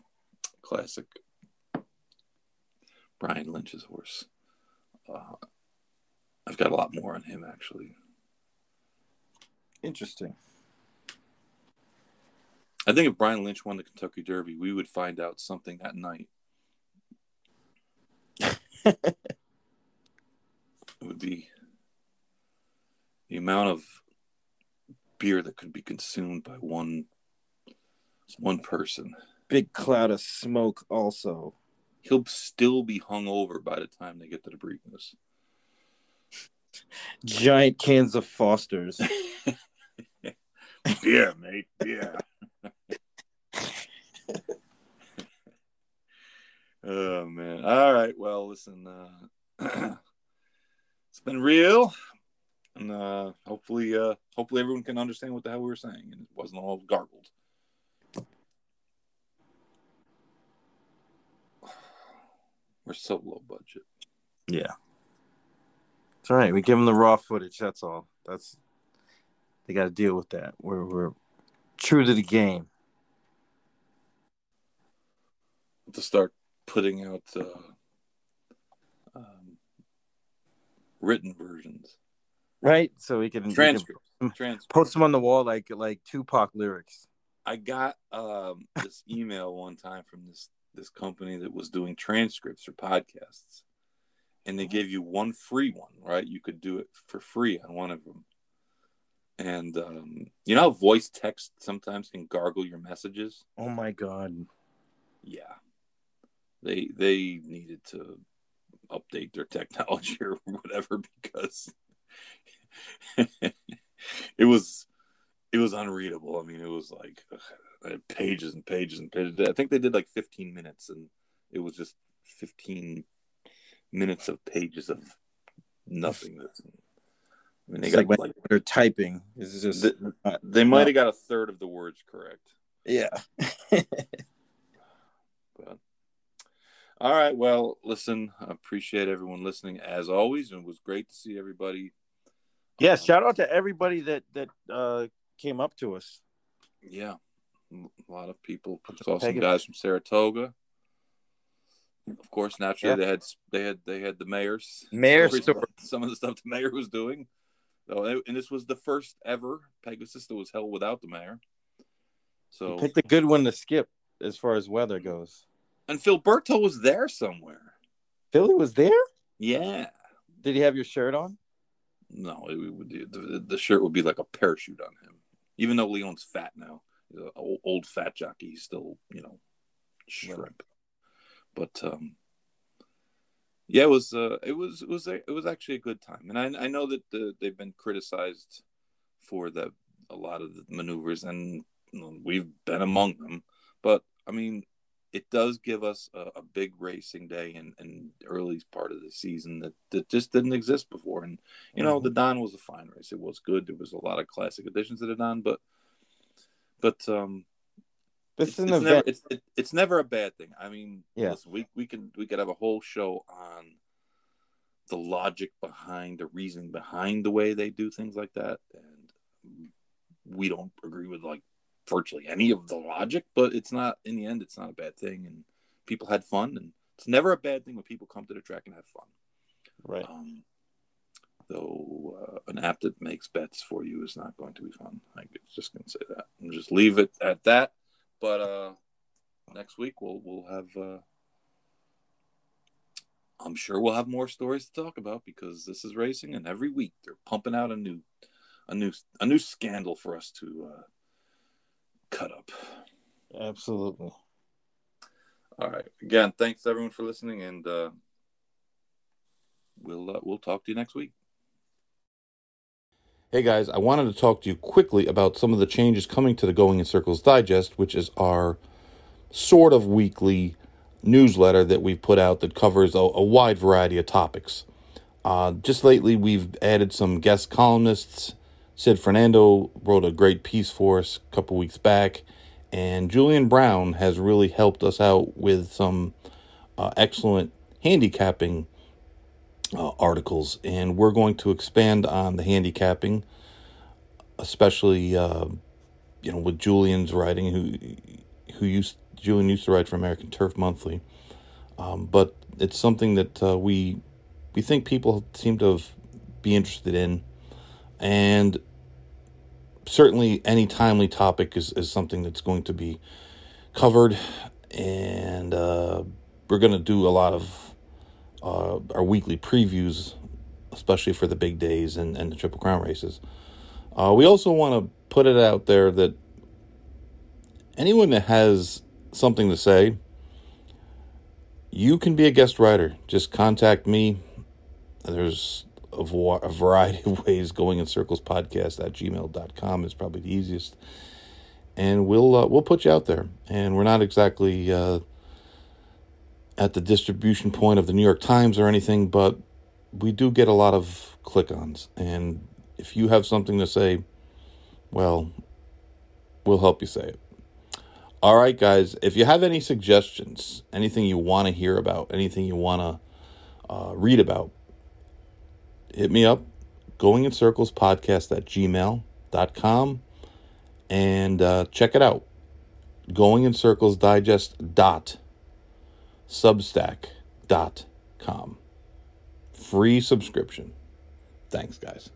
classic Brian Lynch's horse. Uh, I've got a lot more on him actually. Interesting. I think if Brian Lynch won the Kentucky Derby, we would find out something that night. It would be the amount of beer that could be consumed by one one person. Big cloud of smoke. Also, He'll still be hung over by the time they get to the Breakers. giant cans of Foster's. beer, mate, beer. oh man. All right. Well, listen. Uh, it's been real, and uh, hopefully, uh, hopefully everyone can understand what the hell we were saying, and it wasn't all garbled. We're so low budget. Yeah. It's all right. We give them the raw footage. That's all. That's they got to deal with that. We're we're true to the game. to start putting out uh, um, written versions, Right. So we can, we can transcripts, transcripts. post them on the wall like like Tupac lyrics. I got um, this email one time from this this company that was doing transcripts for podcasts, and they gave you one free one. Right, you could do it for free on one of them. And um, you know how voice text sometimes can gargle your messages. Oh my god. Yeah, they they needed to update their technology or whatever because it was it was unreadable. I mean, it was like uh, pages and pages and pages. I think they did like 15 minutes, and it was just 15 minutes of pages of nothingness. I mean, they it's got like, like they're typing. It's just th- they might have got a third of the words correct. yeah. All right, well, listen, I appreciate everyone listening as always, and it was great to see everybody. yeah. Shout out to everybody that that uh, came up to us. Yeah, a lot of people saw some guys from Saratoga. Of course, naturally Yeah. they had they had they had the mayor's Mayor story. some of the stuff the mayor was doing. So, and this was the first ever Pegasus that was held without the mayor. So, Picked a good one to skip as far as weather goes. And Philberto was there somewhere. Philly was there. Yeah. Did he have your shirt on? No, it would the, the shirt would be like a parachute on him. Even though Leon's fat now, he's an old, old fat jockey. He's still, you know, shrimp. But um, yeah, it was uh, it was it was it was actually a good time, and I I know that the, they've been criticized for the a lot of the maneuvers, and we've been among them. But I mean, it does give us a, a big racing day in, in early part of the season that, that just didn't exist before. And you know, the Donn was a fine race. It was good. There was a lot of classic additions to the Donn, but but um, This it's, is an it's event. never it's it, it's never a bad thing. I mean, Yeah. listen, we we can we could have a whole show on the logic behind the reasoning behind the way they do things like that, and we don't agree with like virtually any of the logic, but it's not in the end, it's not a bad thing, and people had fun, and it's never a bad thing when people come to the track and have fun. right. Um, though uh, an app that makes bets for you is not going to be fun. I'm just going to say that. And just leave it at that. But uh, next week we'll we'll have. Uh, I'm sure we'll have more stories to talk about because this is racing, and every week they're pumping out a new, a new, a new scandal for us to uh, cut up. Absolutely. All right. Again, thanks everyone for listening, and uh, we'll uh, we'll talk to you next week. Hey guys, I wanted to talk to you quickly about some of the changes coming to the Going in Circles Digest, which is our sort of weekly newsletter that we've put out that covers a, a wide variety of topics. Uh, just lately, we've added some guest columnists. Sid Fernando wrote a great piece for us a couple weeks back, and Julian Brown has really helped us out with some uh, excellent handicapping uh, articles. And we're going to expand on the handicapping, especially uh, you know with Julian's writing, who who used Julian used to write for American Turf Monthly, um, but it's something that uh, we we think people seem to be interested in, and certainly any timely topic is, is something that's going to be covered, and uh, we're going to do a lot of uh, our weekly previews, especially for the big days and, and the Triple Crown races. Uh, we also want to put it out there that anyone that has something to say, you can be a guest writer. Just contact me. There's a, a variety of ways going in circles podcast at gmail.com is probably the easiest. And we'll uh, we'll put you out there. And we're not exactly uh, at the distribution point of the New York Times or anything, but we do get a lot of click ons. And if you have something to say, well, we'll help you say it. All right, guys, if you have any suggestions, anything you want to hear about, anything you want to uh, read about, hit me up. Going in Circles podcast at gmail.com and uh, check it out. Going in Circles Digest dot substack dot com. Free subscription. Thanks, guys.